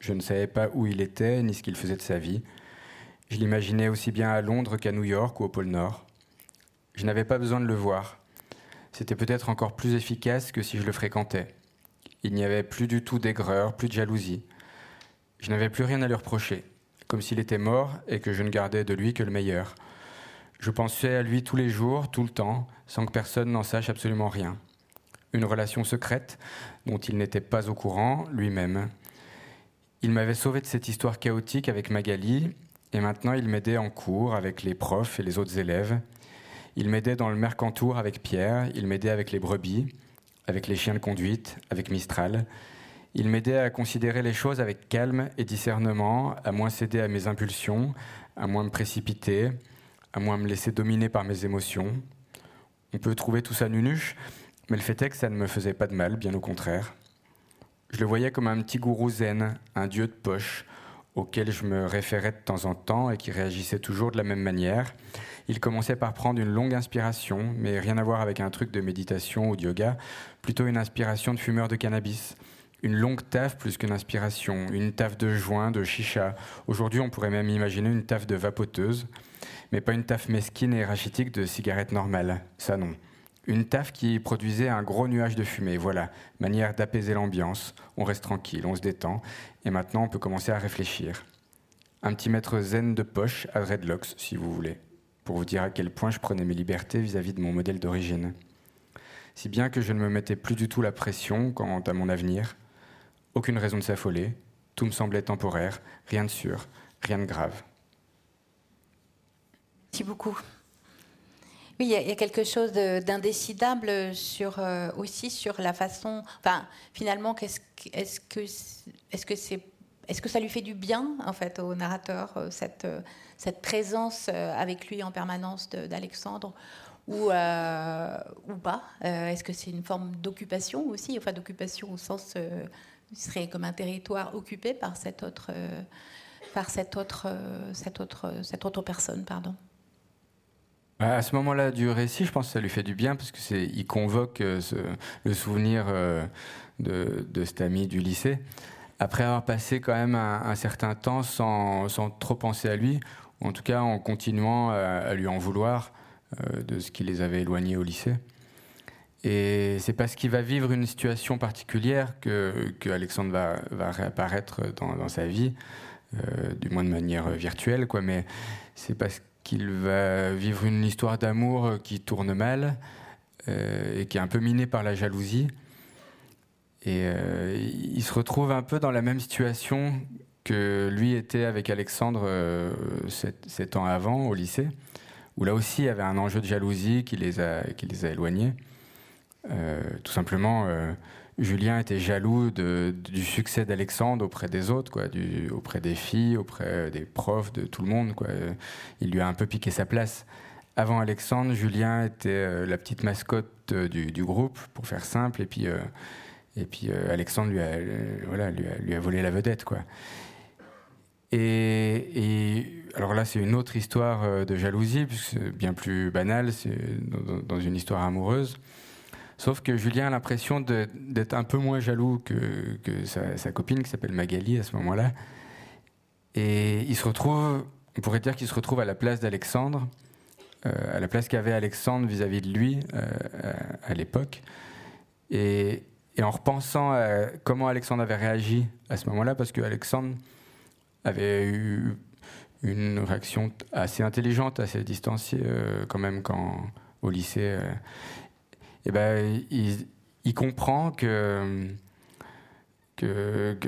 Je ne savais pas où il était ni ce qu'il faisait de sa vie. Je l'imaginais aussi bien à Londres qu'à New York ou au pôle Nord. Je n'avais pas besoin de le voir. C'était peut-être encore plus efficace que si je le fréquentais. Il n'y avait plus du tout d'aigreur, plus de jalousie. Je n'avais plus rien à lui reprocher, comme s'il était mort et que je ne gardais de lui que le meilleur. Je pensais à lui tous les jours, tout le temps, sans que personne n'en sache absolument rien. Une relation secrète dont il n'était pas au courant lui-même. Il m'avait sauvé de cette histoire chaotique avec Magali, et maintenant il m'aidait en cours avec les profs et les autres élèves. Il m'aidait dans le Mercantour avec Pierre, il m'aidait avec les brebis, avec les chiens de conduite, avec Mistral. Il m'aidait à considérer les choses avec calme et discernement, à moins céder à mes impulsions, à moins me précipiter, à moins me laisser dominer par mes émotions. On peut trouver tout ça nunuche, mais le fait est que ça ne me faisait pas de mal, bien au contraire. Je le voyais comme un petit gourou zen, un dieu de poche, auquel je me référais de temps en temps et qui réagissait toujours de la même manière. Il commençait par prendre une longue inspiration, mais rien à voir avec un truc de méditation ou de yoga, plutôt une inspiration de fumeur de cannabis. Une longue taf plus qu'une inspiration, une taf de joint, de chicha. Aujourd'hui, on pourrait même imaginer une taf de vapoteuse, mais pas une taf mesquine et rachitique de cigarette normale. Ça non. Une taf qui produisait un gros nuage de fumée, voilà, manière d'apaiser l'ambiance. On reste tranquille, on se détend, et maintenant on peut commencer à réfléchir. Un petit maître zen de poche à dreadlocks, si vous voulez pour vous dire à quel point je prenais mes libertés vis-à-vis de mon modèle d'origine. Si bien que je ne me mettais plus du tout la pression quant à mon avenir, aucune raison de s'affoler, tout me semblait temporaire, rien de sûr, rien de grave. Merci beaucoup. Oui, il y, a quelque chose d'indécidable euh, aussi sur la façon. Enfin, finalement, est-ce est que est-ce que c'est est-ce que ça lui fait du bien en fait au narrateur euh, cette euh, cette présence euh, avec lui en permanence d'Alexandre ou, euh, ou pas? Euh, Est-ce que c'est une forme d'occupation aussi Enfin, d'occupation au sens. il serait comme un territoire occupé par cette autre, par cette autre, cette autre, cette autre personne, pardon. À ce moment-là du récit, je pense que ça lui fait du bien parce que c'est, il convoque le souvenir de, de, cet ami du lycée. Après avoir passé quand même un, certain temps sans, sans, trop penser à lui, en tout cas en continuant à, lui en vouloir euh, de ce qui les avait éloignés au lycée. Et c'est parce qu'il va vivre une situation particulière que, que Alexandre va, va, réapparaître dans, dans sa vie, euh, du moins de manière virtuelle, quoi. Mais c'est parce qu'il va vivre une histoire d'amour qui tourne mal euh, et qui est un peu minée par la jalousie. Et il se retrouve un peu dans la même situation que lui était avec Alexandre euh, sept, ans avant au lycée, où là aussi il y avait un enjeu de jalousie qui les a, qui les a éloignés. Euh, tout simplement, euh, Julien était jaloux du succès d'Alexandre auprès des autres, quoi, auprès des filles, auprès des profs, de tout le monde. Quoi. Il lui a un peu piqué sa place. Avant Alexandre, Julien était la petite mascotte du, du, groupe, pour faire simple, et puis Et puis Alexandre lui a, voilà, lui a, volé la vedette, quoi. Et, alors là, c'est une autre histoire de jalousie, puisque bien plus banale, c'est dans, une histoire amoureuse. Sauf que Julien a l'impression d'être un peu moins jaloux que, sa, copine qui s'appelle Magali à ce moment-là. Et il se retrouve, on pourrait dire qu'il se retrouve à la place d'Alexandre, euh, à la place qu'avait Alexandre vis-à-vis de lui euh, à, l'époque. Et, en repensant à comment Alexandre avait réagi à ce moment-là, parce que Alexandre avait eu une réaction assez intelligente, assez distanciée euh, quand même quand, au lycée eh ben, il, comprend que,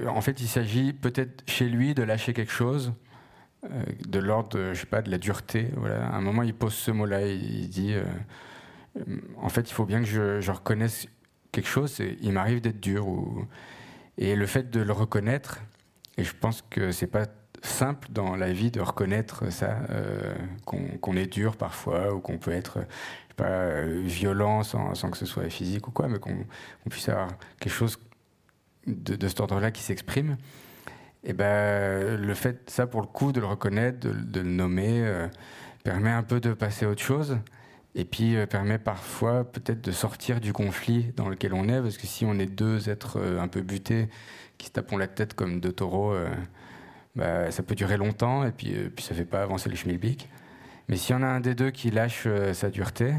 en fait, il s'agit peut-être chez lui de lâcher quelque chose euh, de l'ordre, je sais pas, de la dureté. Voilà. À un moment, il pose ce mot-là. Il, dit, euh, en fait, il faut bien que je, reconnaisse quelque chose. il m'arrive d'être dur. Et le fait de le reconnaître, et je pense que c'est pas simple dans la vie de reconnaître ça, euh, qu'on est dur parfois ou qu'on peut être pas euh, violent sans, que ce soit physique ou quoi, mais qu'on puisse avoir quelque chose de, cet ordre-là qui s'exprime. Et ben le fait, ça pour le coup, de le reconnaître, de, le nommer, euh, permet un peu de passer à autre chose. Et puis permet parfois peut-être de sortir du conflit dans lequel on est, parce que si on est deux êtres un peu butés, qui se tapons la tête comme deux taureaux, bah, ça peut durer longtemps et puis, euh, puis ça ne fait pas avancer le schmilblick. Mais s'il y en a un des deux qui lâche euh, sa dureté,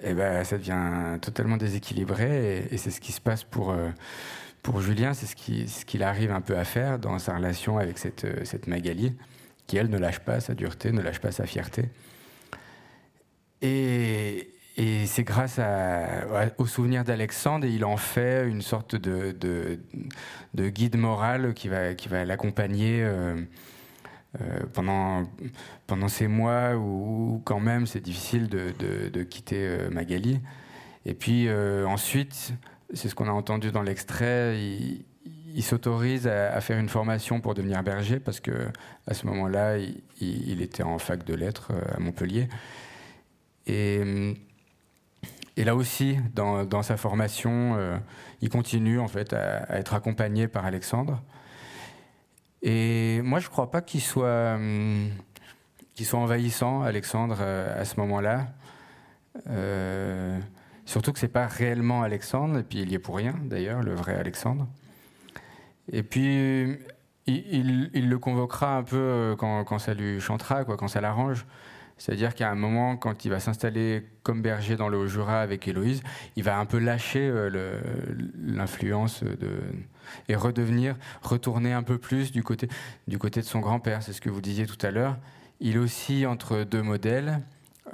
et eh ben, ça devient totalement déséquilibré et, c'est ce qui se passe pour, euh, pour Julien, c'est ce qu'il ce qu'il arrive un peu à faire dans sa relation avec cette, cette Magali, qui elle ne lâche pas sa dureté, ne lâche pas sa fierté. Et, et c'est grâce au souvenir d'Alexandre, et il en fait une sorte de, de, guide moral qui va, qui va l'accompagner euh, euh, pendant, pendant ces mois où, quand même c'est difficile de, de quitter euh, Magali. Et puis ensuite, c'est ce qu'on a entendu dans l'extrait, il, s'autorise à, faire une formation pour devenir berger parce que à ce moment-là, il, était en fac de lettres à Montpellier. Et et là aussi, dans, sa formation, euh, il continue en fait à, être accompagné par Alexandre. Et moi, je ne crois pas qu'il soit, hum, soit envahissant, Alexandre, euh, à ce moment-là. Euh, surtout que c'est pas réellement Alexandre, et puis il y est pour rien, d'ailleurs, le vrai Alexandre. Et puis, il, le convoquera un peu quand, quand ça lui chantera, quoi, quand ça l'arrange. C'est-à-dire qu'à un moment, quand il va s'installer comme berger dans le Haut-Jura avec Héloïse, il va un peu lâcher euh, l'influence et redevenir, retourner un peu plus du côté, du côté de son grand-père. C'est ce que vous disiez tout à l'heure. Il oscille entre deux modèles.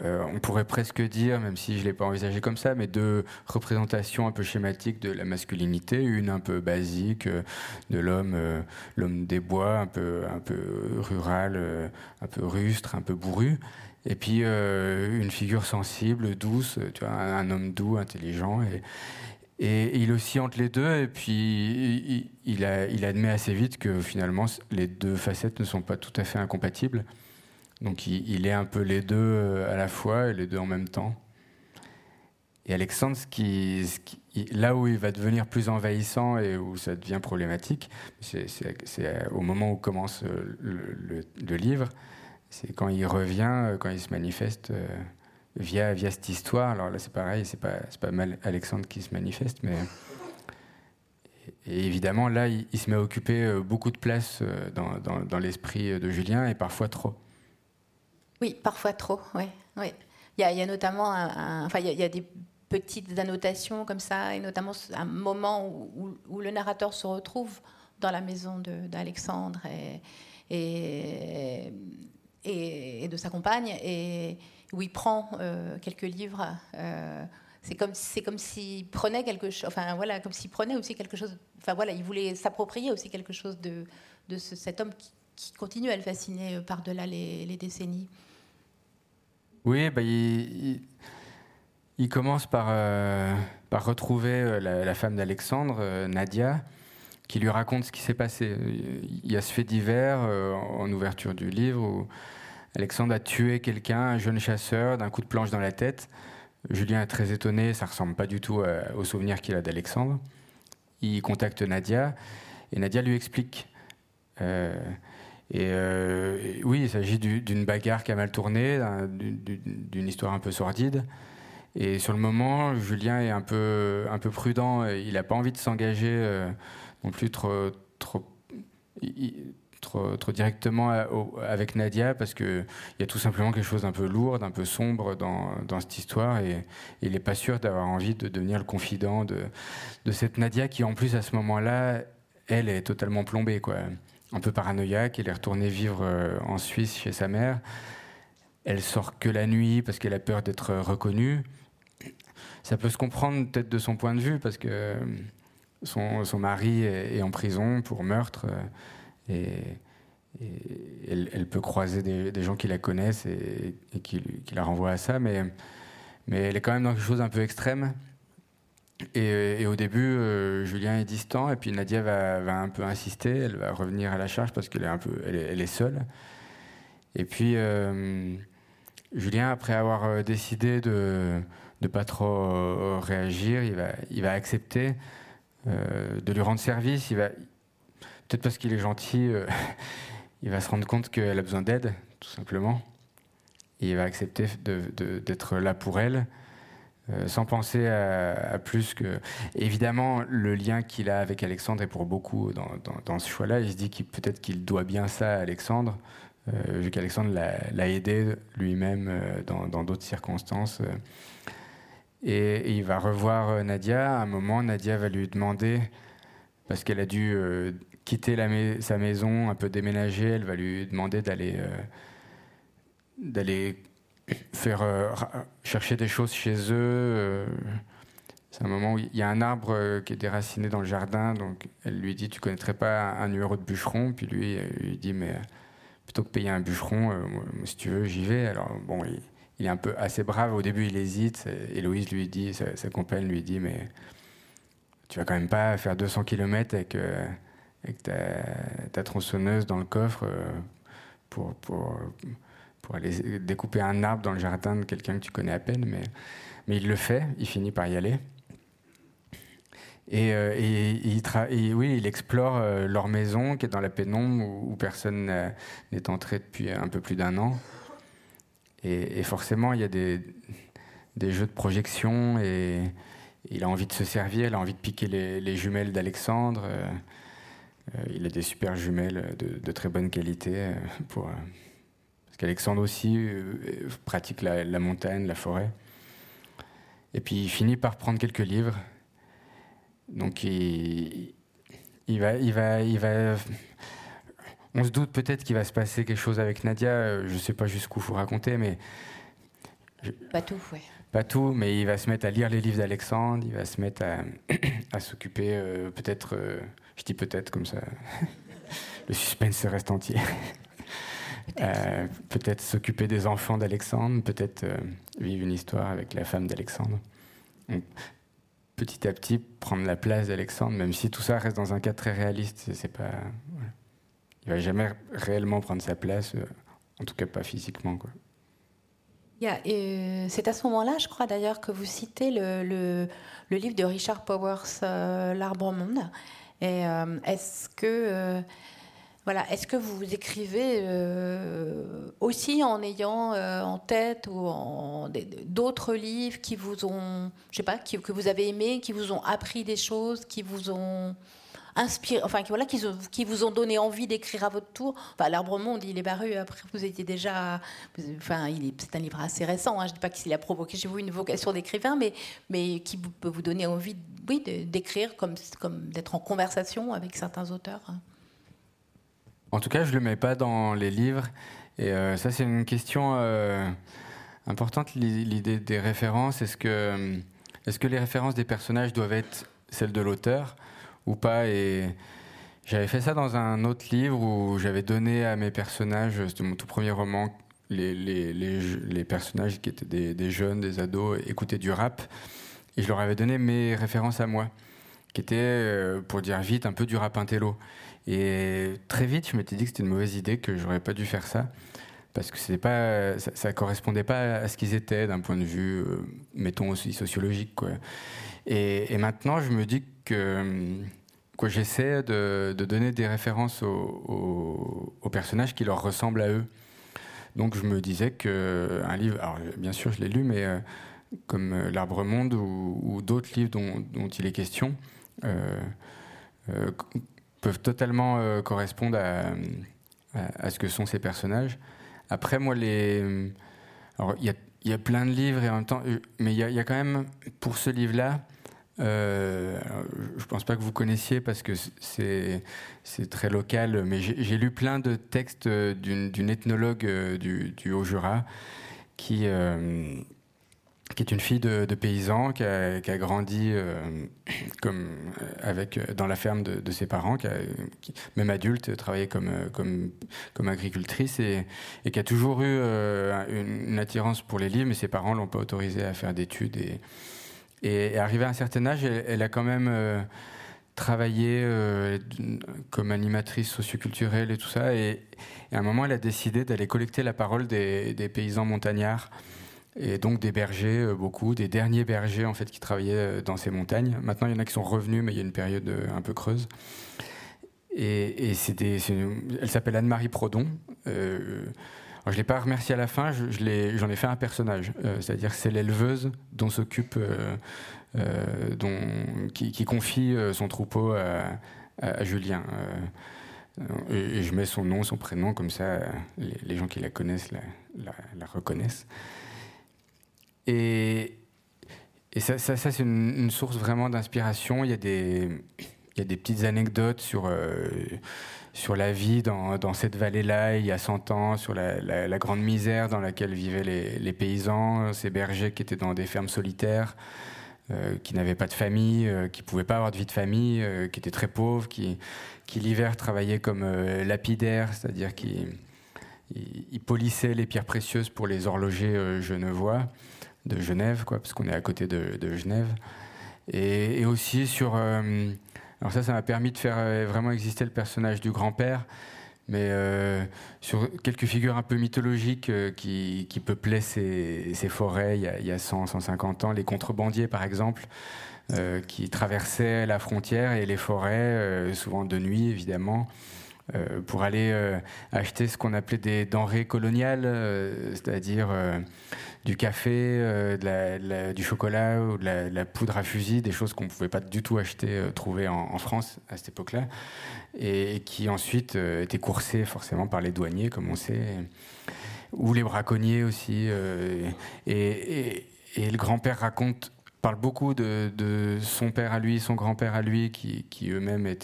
Euh, on pourrait presque dire, même si je ne l'ai pas envisagé comme ça, mais deux représentations un peu schématiques de la masculinité, une un peu basique euh, de l'homme, l'homme des bois, un peu, un peu rural, un peu rustre, un peu bourru, et puis euh, une figure sensible, douce, tu vois, un, homme doux, intelligent. Et, il oscille les deux, et puis il, admet assez vite que finalement les deux facettes ne sont pas tout à fait incompatibles. Donc il, est un peu les deux euh, à la fois et les deux en même temps. Et Alexandre, là où il va devenir plus envahissant et où ça devient problématique, c'est au moment où commence euh, le, livre c'est quand il revient, euh, quand il se manifeste euh, via, via cette histoire. Alors là, c'est pareil, c'est pas, mal Alexandre qui se manifeste, mais. Et évidemment, là, il, se met à occuper euh, beaucoup de place dans, dans, l'esprit de Julien et parfois trop. Oui, parfois trop, oui. oui. Il, y a, notamment enfin, il y, a, des petites annotations comme ça, et notamment un moment où, le narrateur se retrouve dans la maison d'Alexandre et, et, et, de sa compagne, et où il prend euh, quelques livres. Euh, c'est comme c'est s'il prenait quelque chose. Enfin voilà, comme s'il prenait aussi quelque chose. Enfin voilà, il voulait s'approprier aussi quelque chose de cet homme qui, continue à le fasciner euh, par-delà les, décennies. Oui, bah, il, commence par, par retrouver la, femme d'Alexandre, Nadia, qui lui raconte ce qui s'est passé. Il y a ce fait divers en ouverture du livre où Alexandre a tué quelqu'un, un jeune chasseur, d'un coup de planche dans la tête. Julien est très étonné, ça ressemble pas du tout euh, au souvenir qu'il a d'Alexandre. il contacte Nadia et Nadia lui explique. et oui, il s'agit d'une bagarre qui a mal tourné, d'une histoire un peu sordide. Et sur le moment, Julien est un peu, un peu prudent. Il n'a pas envie de s'engager non plus trop, trop, trop, directement avec Nadia parce qu'il y a tout simplement quelque chose d'un peu lourd, d'un peu sombre dans, cette histoire et, il n'est pas sûr d'avoir envie de devenir le confident de, de cette Nadia qui en plus à ce moment-là, elle est totalement plombée, quoi. un peu paranoïaque, elle est retournée vivre euh, en Suisse chez sa mère. Elle sort que la nuit parce qu'elle a peur d'être reconnue. Ça peut se comprendre peut-être de son point de vue parce que son, son mari est, en prison pour meurtre euh, et, elle, peut croiser des, gens qui la connaissent et, qui, la renvoient à ça, mais, elle est quand même dans quelque chose un peu extrême. Et, au début, euh, Julien est distant, et puis Nadia va, un peu insister, elle va revenir à la charge parce qu'elle est elle est, seule. Et puis euh, Julien, après avoir décidé de ne pas trop réagir, il va, accepter euh, de lui rendre service. Peut-être parce qu'il est gentil, euh, il va se rendre compte qu'elle a besoin d'aide, tout simplement. Et il va accepter d'être là pour elle, euh, sans penser à, plus que. Évidemment, le lien qu'il a avec Alexandre est pour beaucoup dans, ce choix-là. Il se dit qu'il, peut-être qu'il doit bien ça à Alexandre, vu qu'Alexandre l'a, aidé lui-même dans, d'autres circonstances. Et, il va revoir euh, Nadia. À un moment, Nadia va lui demander, parce qu'elle a dû euh, quitter sa maison, un peu déménager, elle va lui demander d'aller euh, faire chercher des choses chez eux. c'est un moment où il y a un arbre qui est déraciné dans le jardin, donc elle lui dit Tu connaîtrais pas un numéro de bûcheron Puis lui, il dit Mais plutôt que payer un bûcheron, si tu veux, j'y vais. Alors bon, il, est un peu assez brave. Au début, il hésite. Héloïse lui dit, sa, compagne lui dit, mais tu vas quand même pas faire 200 km avec, euh, ta, tronçonneuse dans le coffre euh, pour, pour, pour, aller découper un arbre dans le jardin de quelqu'un que tu connais à peine. Mais, mais il le fait, il finit par y aller. Et, euh, il, oui, il explore leur maison qui est dans la pénombre où personne n'est entré depuis un peu plus d'un an. Et, forcément, il y a des, jeux de projection et il a envie de se servir, il a envie de piquer les, jumelles d'Alexandre. Euh, euh, il a des super jumelles de, très bonne qualité. Euh, pour, parce qu'Alexandre aussi pratique la, montagne, la forêt. Et puis il finit par prendre quelques livres. Donc il, il va, il va, il va on se doute peut-être qu'il va se passer quelque chose avec Nadia. Euh, je ne sais pas jusqu'où il faut raconter, mais. Pas tout, oui. Pas tout, mais il va se mettre à lire les livres d'Alexandre, il va se mettre à, s'occuper, euh, peut-être, euh, je dis peut-être comme ça, le suspense reste entier. Peut-être s'occuper des enfants d'Alexandre, peut-être vivre une histoire avec la femme d'Alexandre. Petit à petit, prendre la place d'Alexandre, même si tout ça reste dans un cadre très réaliste, c'est pas. Il va jamais réellement prendre sa place, euh, en tout cas pas physiquement. Quoi. Euh, c'est à ce moment-là, je crois d'ailleurs, que vous citez le, le, livre de Richard Powers, euh, L'Arbre Monde. Et est-ce que voilà, est-ce que vous écrivez aussi en ayant en tête ou d'autres livres qui vous ont, je sais pas, que vous avez aimés, qui vous ont appris des choses, qui vous ont inspiré, enfin, qui, voilà, qui, vous ont donné envie d'écrire à votre tour. Enfin, L'Arbre Monde, il est paru après, vous étiez déjà. Enfin, c'est un livre assez récent. Hein, je ne dis pas qu'il a provoqué chez vous une vocation d'écrivain, mais, mais qui peut vous donner envie, oui, d'écrire, comme, comme d'être en conversation avec certains auteurs. En tout cas, je ne le mets pas dans les livres. Et euh, ça, c'est une question euh, importante, l'idée des références. Est-ce que, est -ce que les références des personnages doivent être celles de l'auteur? Ou pas. Et j'avais fait ça dans un autre livre où j'avais donné à mes personnages, c'était mon tout premier roman, les, personnages qui étaient des, jeunes, des ados, écoutaient du rap. Et je leur avais donné mes références à moi, qui étaient, euh, pour dire vite, un peu du rap intello. Et très vite, je m'étais dit que c'était une mauvaise idée, que j'aurais pas dû faire ça parce que c'était pas, ça, ne correspondait pas à ce qu'ils étaient d'un point de vue, euh, mettons aussi sociologique. Quoi. Et, et, maintenant, je me dis que, que j'essaie de, donner des références aux, personnages qui leur ressemblent à eux. Donc je me disais qu'un livre, alors bien sûr je l'ai lu, mais comme L'Arbre Monde ou, d'autres livres dont, il est question, peuvent totalement correspondre à, ce que sont ces personnages. Après, moi, il y a, plein de livres et en même temps. Euh, mais il y, a quand même, pour ce livre-là, euh, je ne pense pas que vous connaissiez parce que c'est très local, mais j'ai lu plein de textes d'une ethnologue euh, du, Haut-Jura qui, qui est une fille de, paysan qui a, grandi euh, euh, euh, dans la ferme de, ses parents, qui, a, même adulte, travaillé comme agricultrice et, qui a toujours eu une, attirance pour les livres, mais ses parents l'ont pas autorisée à faire d'études et, arrivé à un certain âge, elle, a quand même travaillé comme animatrice socioculturelle et tout ça. Et, à un moment, elle a décidé d'aller collecter la parole des, paysans montagnards et donc des bergers, euh, beaucoup, des derniers bergers en fait qui travaillaient euh, dans ces montagnes. Maintenant, il y en a qui sont revenus, mais il y a une période euh, un peu creuse. Et, elle s'appelle Anne-Marie Prodon. Euh, je ne l'ai pas remerciée à la fin, j'en je, j'en ai, fait un personnage. C'est-à-dire c'est l'éleveuse dont s'occupe, dont, qui, qui, confie son troupeau à, Julien. Et, je mets son nom, son prénom, comme ça les, gens qui la connaissent la, reconnaissent. Et, ça, c'est une, source vraiment d'inspiration. Il y a des, petites anecdotes sur, euh, sur la vie dans, dans cette vallée-là, il y a 100 ans, sur la, grande misère dans laquelle vivaient les, paysans, ces bergers qui étaient dans des fermes solitaires, euh, qui n'avaient pas de famille, euh, qui ne pouvaient pas avoir de vie de famille, qui étaient très pauvres, qui, qui l'hiver travaillaient comme lapidaires, c'est-à-dire qui ils polissaient les pierres précieuses pour les horlogers genevois de Genève, quoi, parce qu'on est à côté de, Genève. Et, aussi sur. Euh, alors, ça, ça m'a permis de faire euh, vraiment exister le personnage du grand-père, mais euh, sur quelques figures un peu mythologiques qui, qui, peuplaient ces, forêts il y, a, il y, a, 100, 150 ans. Les contrebandiers, par exemple, qui traversaient la frontière et les forêts, souvent de nuit, évidemment. Pour aller acheter ce qu'on appelait des denrées coloniales, c'est-à-dire du café, euh, du chocolat ou de la, poudre à fusil, des choses qu'on ne pouvait pas du tout acheter, euh, trouver en, France à cette époque-là, et, qui ensuite euh, étaient coursées forcément par les douaniers, comme on sait, ou les braconniers aussi. Et, le grand-père raconte parle beaucoup de, son père à lui, son grand-père à lui, qui, eux-mêmes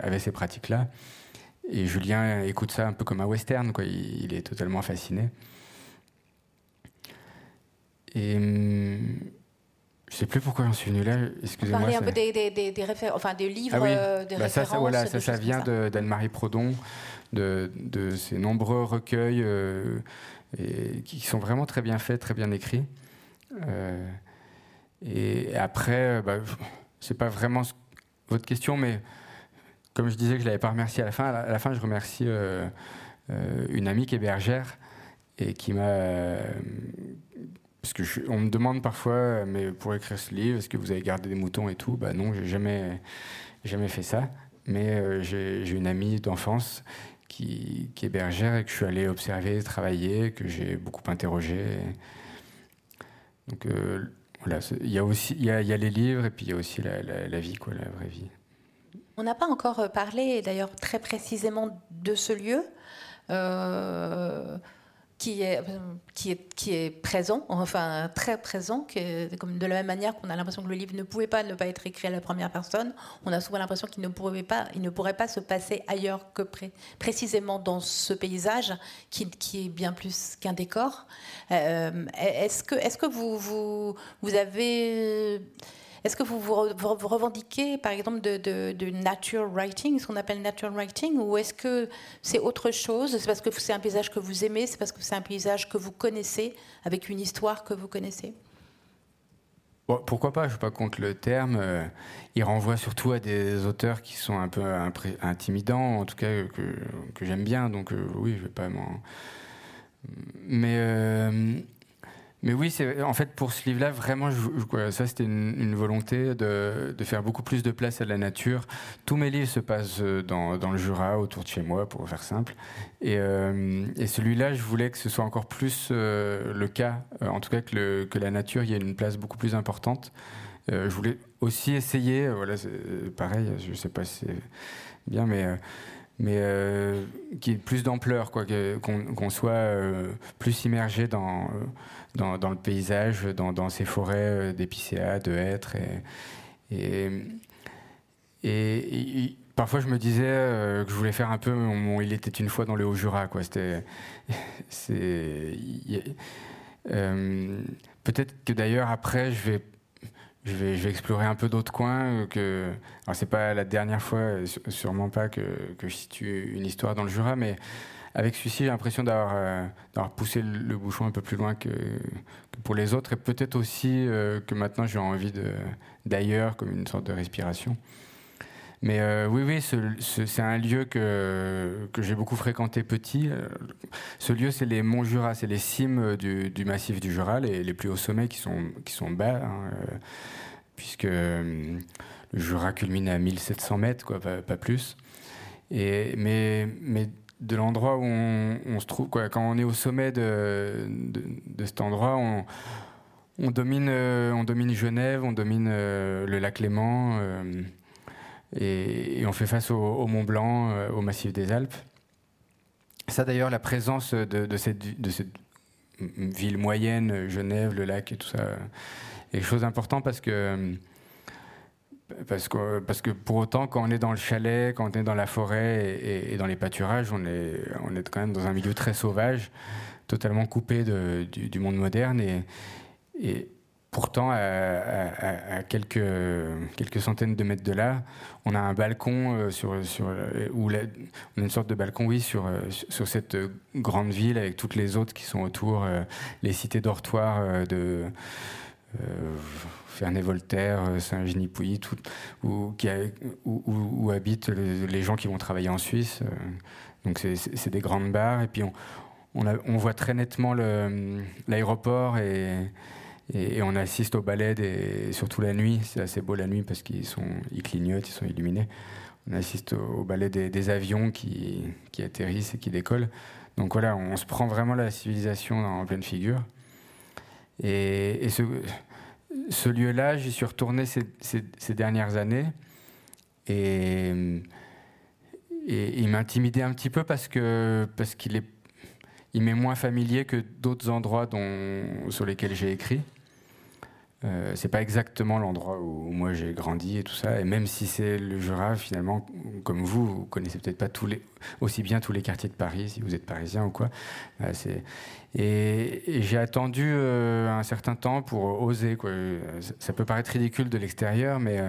avaient ces pratiques-là. Et Julien écoute ça un peu comme un western, quoi. il est totalement fasciné. Et hum, je sais plus pourquoi j'en suis venu là. Excusez-moi. Parler un peu des, des, des, enfin, des livres, ah euh, des bah, Ça, ça, voilà, ça, ça vient d'Anne-Marie Prodon, de, de ses nombreux recueils euh, et, qui sont vraiment très bien faits, très bien écrits. Euh, et après, bah, c'est pas vraiment votre question, mais comme je disais que je l'avais pas remercié à la fin, à la, fin, je remercie une amie qui est bergère et qui m'a parce que on me demande parfois, mais pour écrire ce livre, est-ce que vous avez gardé des moutons et tout? Bah non, j'ai jamais, jamais fait ça. Mais euh, j'ai une amie d'enfance qui, qui, est bergère et que je suis allé observer, travailler, que j'ai beaucoup interrogé. Donc euh, voilà, il y a aussi, il y les livres et puis il y a aussi la, la, vie, quoi, la vraie vie. On n'a pas encore parlé, d'ailleurs très précisément, de ce lieu. Euh, qui est, présent, enfin très présent, que, comme de la même manière qu'on a l'impression que le livre ne pouvait pas ne pas être écrit à la première personne, on a souvent l'impression qu'il ne pourrait pas, ne pourrait pas se passer ailleurs que précisément dans ce paysage qui, est bien plus qu'un décor. Euh, est-ce que, vous avez est-ce que vous vous, revendiquez, par exemple, de, nature writing, ce qu'on appelle nature writing, ou est-ce que c'est autre chose? C'est parce que c'est un paysage que vous aimez, c'est parce que c'est un paysage que vous connaissez, avec une histoire que vous connaissez? Pourquoi pas? Je ne suis pas contre le terme. Euh, il renvoie surtout à des auteurs qui sont un peu intimidants, en tout cas que, j'aime bien. Donc euh, oui, je vais pas m'en. Mais euh, mais oui, c'est en fait pour ce livre-là vraiment, ça c'était une, volonté de, faire beaucoup plus de place à la nature. Tous mes livres se passent euh, dans, le Jura, autour de chez moi, pour faire simple. Et, euh, celui-là, je voulais que ce soit encore plus euh, le cas, en tout cas que, la nature y ait une place beaucoup plus importante. je voulais aussi essayer, voilà, pareil, je sais pas si c'est bien, mais mais euh, qui ait plus d'ampleur, qu'on soit plus immergé dans, dans, le paysage, dans, ces forêts euh, d'épicéas, de hêtres. Et, parfois, je me disais que je voulais faire un peu Il était une fois dans le Haut-Jura. Peut-être que d'ailleurs, après, je vais je vais, explorer un peu d'autres coins. Euh, que, alors c'est pas la dernière fois, euh, sûrement pas que, je situe une histoire dans le Jura, mais avec celui-ci, j'ai l'impression d'avoir, euh, poussé le, bouchon un peu plus loin que, pour les autres, et peut-être aussi que maintenant j'ai envie d'ailleurs, comme une sorte de respiration. Mais oui, oui, c'est un lieu que, j'ai beaucoup fréquenté petit. Ce lieu, c'est les monts Jura, c'est les cimes du, massif du Jura, les, plus hauts sommets qui sont, bas. Hein, puisque euh, le Jura culmine à 1700 mètres, quoi, pas, plus. Mais de l'endroit où on, se trouve, quand on est au sommet de, cet endroit, on, domine, euh, on domine Genève, on domine euh, le lac Léman, et, on fait face au, Mont Blanc, au massif des Alpes. Ça d'ailleurs, la présence de, cette, de cette ville moyenne, Genève, le lac et tout ça, et chose importante parce que parce que, parce que pour autant, quand on est dans le chalet, quand on est dans la forêt et, dans les pâturages, on est, on est quand même dans un milieu très sauvage, totalement coupé du, monde moderne. Et, pourtant, à, quelques, quelques centaines de mètres de là, on a un balcon euh, sur, sur, où on a une sorte de balcon, oui, sur, euh, sur cette grande ville avec toutes les autres qui sont autour, euh, les cités dortoirs de euh, Ferney-Voltaire, euh, Saint-Genis-Pouilly, où, où, habitent les gens qui vont travailler en Suisse. Euh, donc c'est des grandes barres. Et puis on, voit très nettement l'aéroport et, on assiste au ballet, surtout la nuit. C'est assez beau la nuit parce qu'ils ils clignotent, ils sont illuminés. On assiste au, ballet des, avions qui, qui, atterrissent et qui décollent. Donc voilà, on se prend vraiment la civilisation en pleine figure. Et, ce, lieu-là, j'y suis retourné ces, dernières années. Et, il m'intimidait un petit peu parce qu'il est m'est moins familier que d'autres endroits sur lesquels j'ai écrit. Euh, c'est pas exactement l'endroit où moi j'ai grandi et tout ça. Et même si c'est le Jura, finalement, comme vous, vous connaissez peut-être pas aussi bien tous les quartiers de Paris, si vous êtes parisien ou quoi. Euh, et, j'ai attendu euh, un certain temps pour oser. Quoi. Ça peut paraître ridicule de l'extérieur, mais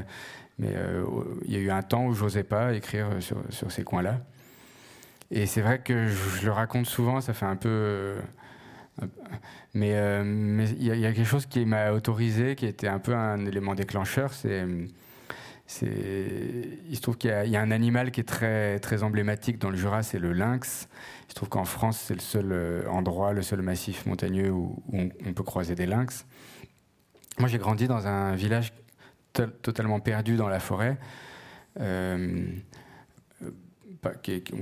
il y a eu un temps où j'osais pas écrire sur, ces coins-là. Et c'est vrai que je, le raconte souvent, ça fait un peu mais euh, il y, a quelque chose qui m'a autorisé, qui était un peu un élément déclencheur. C'est il se trouve qu'il y, a un animal qui est très, emblématique dans le Jura, c'est le lynx. Se trouve qu'en France, c'est le seul euh, endroit, le seul massif montagneux où, on, peut croiser des lynx. Moi, j'ai grandi dans un village totalement perdu dans la forêt, euh,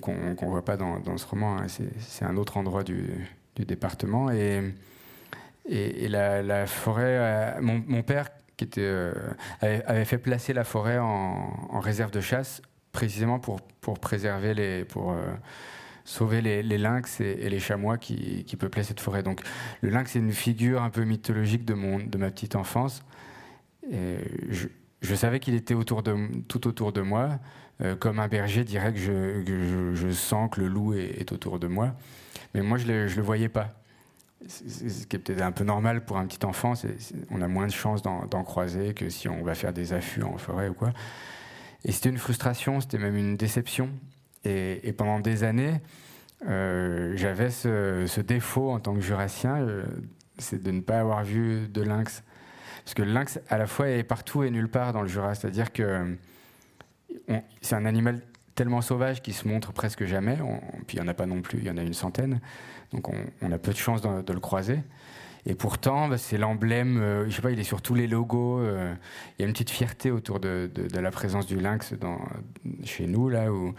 qu'on ne voit pas dans, dans ce roman. Hein. C'est un autre endroit du, du département. Et, la, forêt, euh, mon, père qui était, euh, avait, fait placer la forêt en, réserve de chasse précisément pour, préserver les, pour euh, sauver les, lynx et, les chamois qui, peuplaient cette forêt. Donc le lynx est une figure un peu mythologique de, mon, de ma petite enfance. Je, savais qu'il était autour de, tout autour de moi, comme un berger dirait que je, sens que le loup est autour de moi. Mais moi, je ne le, voyais pas. Ce qui est peut-être un peu normal pour un petit enfant. on a moins de chances d'en croiser que si on va faire des affûts en forêt ou quoi. Et c'était une frustration, c'était même une déception. Et, pendant des années, euh, j'avais ce, défaut en tant que jurassien, euh, c'est de ne pas avoir vu de lynx. Parce que le lynx, à la fois, est partout et nulle part dans le Jura. C'est-à-dire que c'est un animal tellement sauvage qu'il se montre presque jamais. puis il n'y en a pas non plus, il y en a une centaine. Donc on, a peu de chance de, le croiser. Et pourtant, bah, c'est l'emblème, je sais pas, il est sur tous les logos. il y a une petite fierté autour de, la présence du lynx chez nous, là, où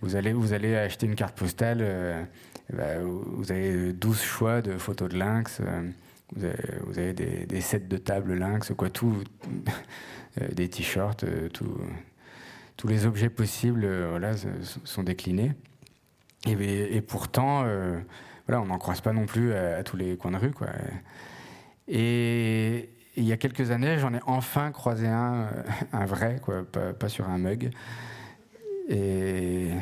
vous allez, vous allez acheter une carte postale, bah, vous avez 12 choix de photos de lynx. Vous avez, des, sets de table lynx, quoi, tout, des t-shirts, tout, tous les objets possibles euh, voilà, sont déclinés. Et, pourtant, euh, voilà, on n'en croise pas non plus à, tous les coins de rue. Quoi. Et, il y a quelques années, j'en ai enfin croisé un, euh, vrai, quoi, pas, sur un mug. Et,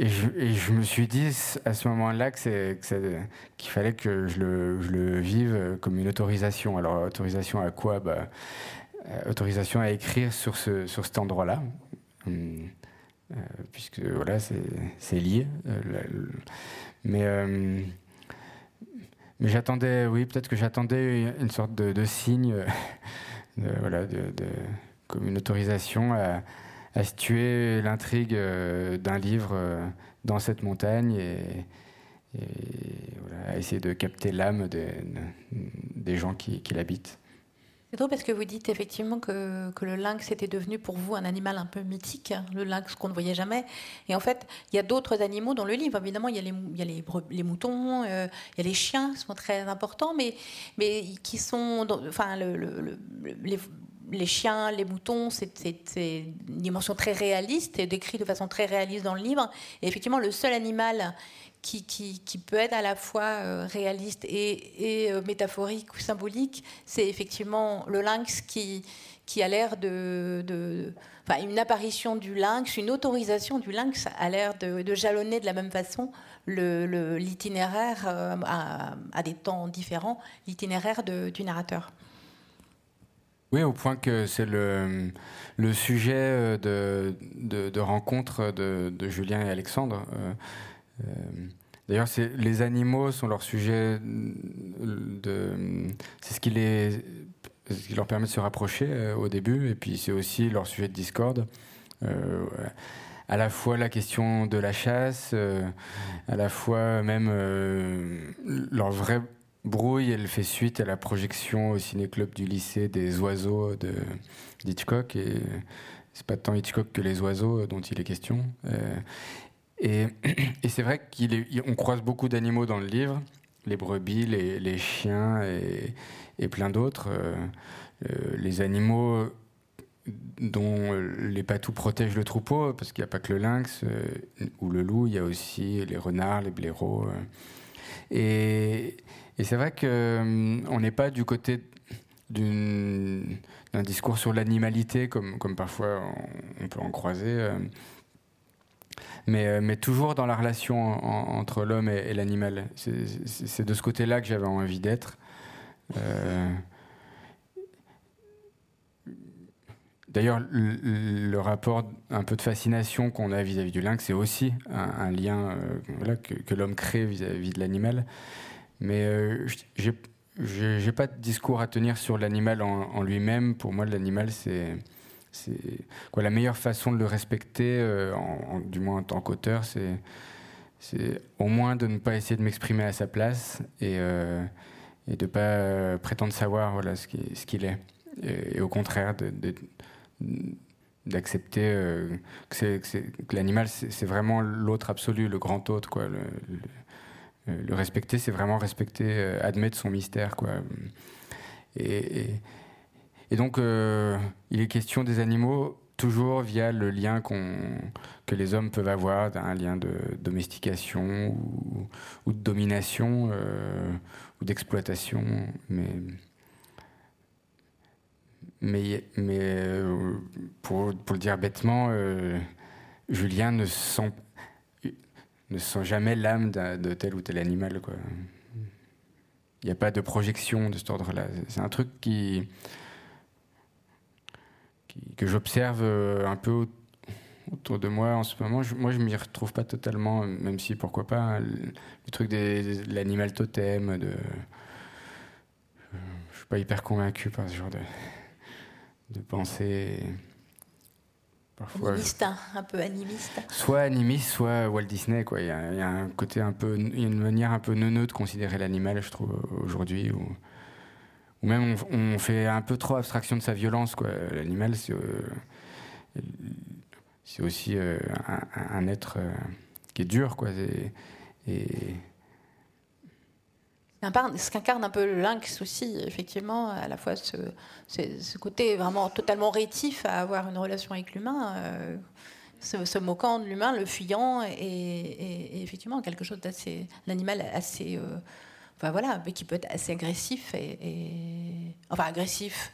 je, me suis dit à ce moment-là qu'il fallait que je le, je le, vive comme une autorisation. Alors, autorisation à quoi? Bah, Autorisation à écrire sur, ce, sur cet endroit-là, puisque voilà, c'est lié. Euh, mais euh, mais j'attendais, oui, peut-être que j'attendais une sorte de, signe, de, voilà, de, comme une autorisation à, situer l'intrigue d'un livre dans cette montagne et, voilà, à essayer de capter l'âme des gens qui l'habitent. C'est drôle parce que vous dites effectivement que, que, le lynx était devenu pour vous un animal un peu mythique, hein, le lynx qu'on ne voyait jamais. Et en fait, il y a d'autres animaux dans le livre. Évidemment, il y a les, moutons, euh, il y a les chiens qui sont très importants, mais, mais qui sont. enfin, le, le, les, les chiens, les moutons, c'est une dimension très réaliste et décrit de façon très réaliste dans le livre. Et effectivement, le seul animal qui, peut être à la fois euh, réaliste et, euh, métaphorique ou symbolique, c'est effectivement le lynx qui, a l'air de, Enfin, une apparition du lynx, une autorisation du lynx a l'air de, de, jalonner de la même façon l'itinéraire, euh, à, à, des temps différents, l'itinéraire du narrateur. Oui, au point que c'est le, sujet de, de, rencontre de, Julien et Alexandre. Euh, d'ailleurs, les animaux sont leur sujet de. C'est ce qui les leur permet de se rapprocher euh, au début, et puis c'est aussi leur sujet de discorde. Euh, à la fois la question de la chasse, à la fois même leur vrai brouille, elle fait suite à la projection au ciné-club du lycée des oiseaux de d'Hitchcock, et c'est pas tant Hitchcock que les oiseaux dont il est question. Et, c'est vrai qu'on croise beaucoup d'animaux dans le livre, les brebis, les, chiens et, plein d'autres. Euh, euh, les animaux dont les patous protègent le troupeau, parce qu'il n'y a pas que le lynx euh, ou le loup, il y a aussi les renards, les blaireaux. et, c'est vrai qu'on n'est pas du côté d'un discours sur l'animalité, comme, comme parfois on, peut en croiser. Euh, mais, toujours dans la relation entre l'homme et, l'animal. C'est de ce côté-là que j'avais envie d'être. Euh, d'ailleurs, le, rapport un peu de fascination qu'on a vis-à-vis du lynx, c'est aussi un, lien euh, que, l'homme crée vis-à-vis de l'animal. Mais je j'ai pas de discours à tenir sur l'animal en lui-même. Pour moi, l'animal, c'est quoi la meilleure façon de le respecter, euh, du moins en tant qu'auteur, c'est au moins de ne pas essayer de m'exprimer à sa place et, euh, de ne pas euh, prétendre savoir voilà, ce qu'il est. Et, au contraire, d'accepter que, l'animal, c'est vraiment l'autre absolu, le grand autre. Quoi. Respecter, c'est vraiment respecter, admettre son mystère. Quoi. et, donc, euh, il est question des animaux toujours via le lien que les hommes peuvent avoir, un lien de domestication ou, de domination euh, ou d'exploitation. Mais, euh, pour, le dire bêtement, Julien ne sent, ne sent jamais l'âme de tel ou tel animal. Il n'y a pas de projection de cet ordre-là. C'est un truc qui que j'observe euh, un peu autour de moi en ce moment. Moi, je m'y retrouve pas totalement, même si pourquoi pas hein, le, truc de l'animal totem. De, je suis pas hyper convaincu par ce genre de, de pensée. Parfois, animiste, hein, un peu animiste. Soit animiste, soit Walt Disney. Quoi. Il, y a, un côté un peu, il y a une manière un peu neuneux de considérer l'animal, je trouve, aujourd'hui. Où, ou même on, fait un peu trop abstraction de sa violence. L'animal, c'est c'est aussi un, être qui est dur. Quoi. Et, ce qu'incarne un peu le lynx aussi, effectivement, à la fois ce, côté vraiment totalement rétif à avoir une relation avec l'humain, euh, se, moquant de l'humain, le fuyant, et, effectivement quelque chose d'assez, l'animal assez, euh, enfin voilà, mais qui peut être assez agressif et, enfin agressif,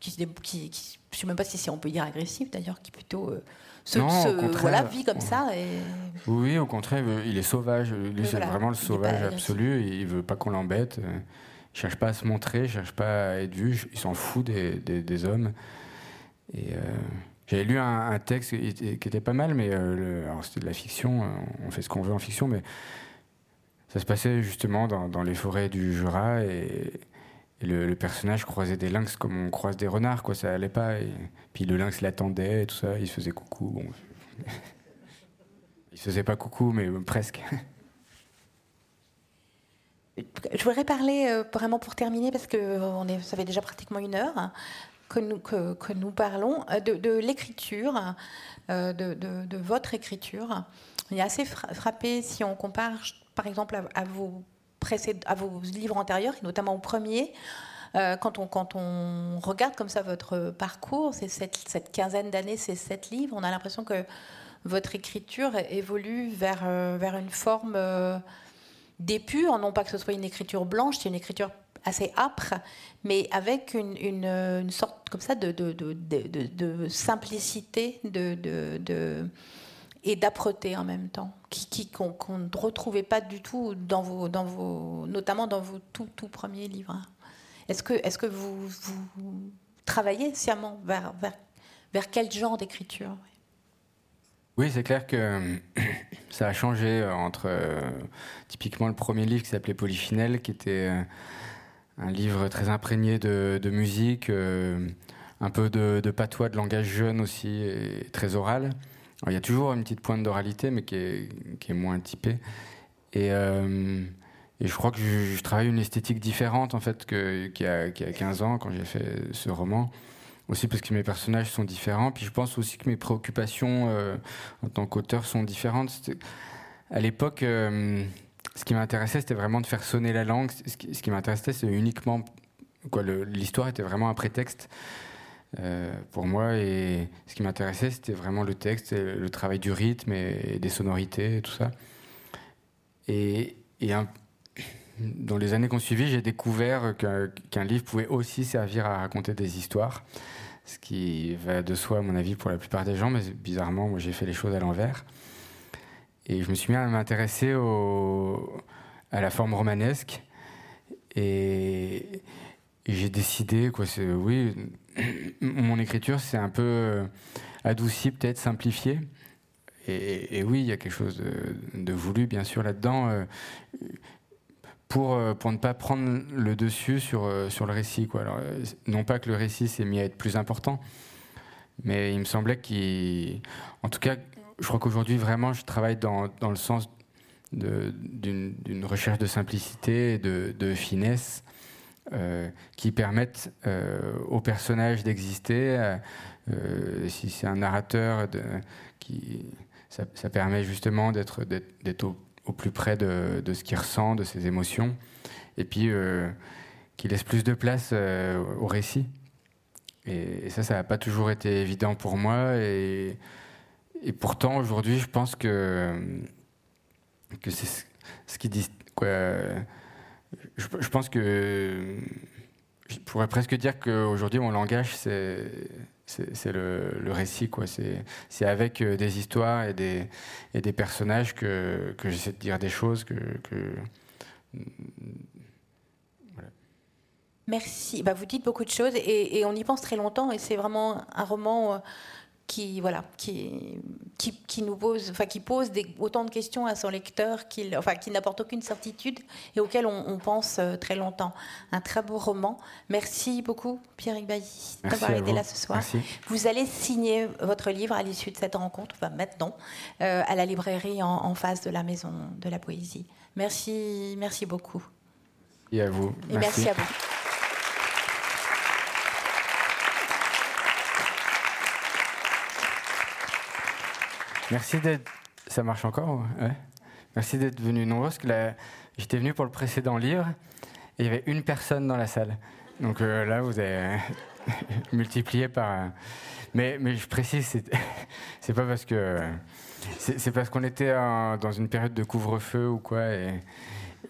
qui, qui, qui, je sais même pas si on peut dire agressif d'ailleurs, qui plutôt euh, se, voilà, vit comme ça. Et... Oui, au contraire, il est sauvage. Lui, c'est vraiment le sauvage absolu. Il veut pas qu'on l'embête. Il cherche pas à se montrer, il cherche pas à être vu. Il s'en fout des, des, hommes. Et euh, j'avais lu un, texte qui était, pas mal, mais euh, c'était de la fiction. On fait ce qu'on veut en fiction, mais ça se passait justement dans, dans les forêts du Jura et et le, personnage croisait des lynx comme on croise des renards, quoi, ça allait pas. Puis le lynx l'attendait, tout ça, il se faisait coucou. Bon. il se faisait pas coucou, mais presque. Je voudrais parler euh, vraiment pour terminer, parce que on est, ça fait déjà pratiquement une heure que nous, que, nous parlons, euh, de, l'écriture, euh, de, votre écriture. Il est assez frappé si on compare, par exemple, à vos à vos livres antérieurs, et notamment au premier. Euh, quand, on, quand on regarde comme ça votre parcours, c'est cette, quinzaine d'années, ces sept livres, on a l'impression que votre écriture évolue vers, euh, vers une forme euh, d'épure, non pas que ce soit une écriture blanche, c'est une écriture assez âpre, mais avec une, une, une sorte comme ça de, de, de, de simplicité, de, et d'âpreté en même temps, qu'on, ne retrouvait pas du tout dans vos, notamment dans vos tout, tout premiers livres. Est-ce que, est-ce que vous, vous travaillez sciemment vers, vers, vers quel genre d'écriture? Oui, c'est clair que ça a changé entre euh, typiquement le premier livre qui s'appelait Polyphinelle, qui était euh, un livre très imprégné de, musique, euh, un peu de, de, patois, de langage jeune aussi, et très oral il y a toujours une petite pointe d'oralité, mais qui est, moins typée. Et, euh, et, je crois que je, travaille une esthétique différente en fait qu'il y, a, a 15 ans quand j'ai fait ce roman. Aussi parce que mes personnages sont différents. Puis je pense aussi que mes préoccupations euh, en tant qu'auteur sont différentes. À l'époque, euh, ce qui m'intéressait, c'était vraiment de faire sonner la langue. Ce qui, ce qui m'intéressait, c'est uniquement quoi. L'histoire était vraiment un prétexte. Euh, pour moi. Et ce qui m'intéressait, c'était vraiment le texte, le travail du rythme et, des sonorités et tout ça. Et, dans les années qu'on suivit, j'ai découvert qu'un livre pouvait aussi servir à raconter des histoires. Ce qui va de soi, à mon avis, pour la plupart des gens, mais bizarrement, moi, j'ai fait les choses à l'envers. Et je me suis mis à m'intéresser à la forme romanesque. Et, j'ai décidé, quoi, c'est, oui, mon écriture, c'est un peu euh, adouci, peut-être simplifié. Et, oui, il y a quelque chose de, voulu, bien sûr, là-dedans, euh, pour, euh, pour ne pas prendre le dessus sur, sur le récit. Quoi. Non pas que le récit s'est mis à être plus important, mais il me semblait qu'il. En tout cas, je crois qu'aujourd'hui, vraiment, je travaille dans, dans le sens d'une recherche de simplicité de, de finesse euh, qui permettent euh, au personnage d'exister. Euh, si c'est un narrateur, qui, ça, permet justement d'être au, plus près de, ce qu'il ressent, de ses émotions, et puis qui laisse plus de place au récit. Et, ça, ça n'a pas toujours été évident pour moi. Et, pourtant, aujourd'hui, je pense que, que c'est ce qui dit. Je, pense que je pourrais presque dire qu'aujourd'hui, mon langage, c'est c'est le, récit. C'est avec euh, des histoires et des, personnages que, j'essaie de dire des choses. Merci. Bah, vous dites beaucoup de choses et, et, on y pense très longtemps et c'est vraiment un roman euh, qui voilà qui, qui, nous pose enfin qui pose des, autant de questions à son lecteur qu'il enfin qui n'apporte aucune certitude et auquel on, pense euh, très longtemps. Un très beau roman. Merci beaucoup Pierre Bailly d'avoir été là ce soir. Vous allez signer votre livre à l'issue de cette rencontre enfin maintenant euh, à la librairie en, face de la maison de la poésie. Merci merci beaucoup. Et à vous. Et merci. à vous Merci d'être. Ça marche encore. Merci d'être venu nombreux, que j'étais venu pour le précédent livre et il y avait une personne dans la salle. Donc euh, là, vous avez multiplié par. Euh, mais, mais je précise, c'est, pas parce que. C'est, parce qu'on était dans une période de couvre-feu ou quoi, et,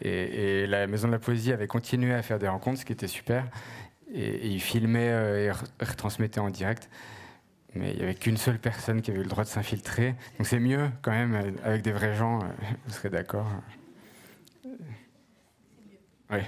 et, la Maison de la Poésie avait continué à faire des rencontres, ce qui était super. Et, ils filmaient euh, et retransmettaient en direct. Mais il n'y avait qu'une seule personne qui avait eu le droit de s'infiltrer. Donc c'est mieux quand même, avec des vrais gens, vous serez d'accord. Oui.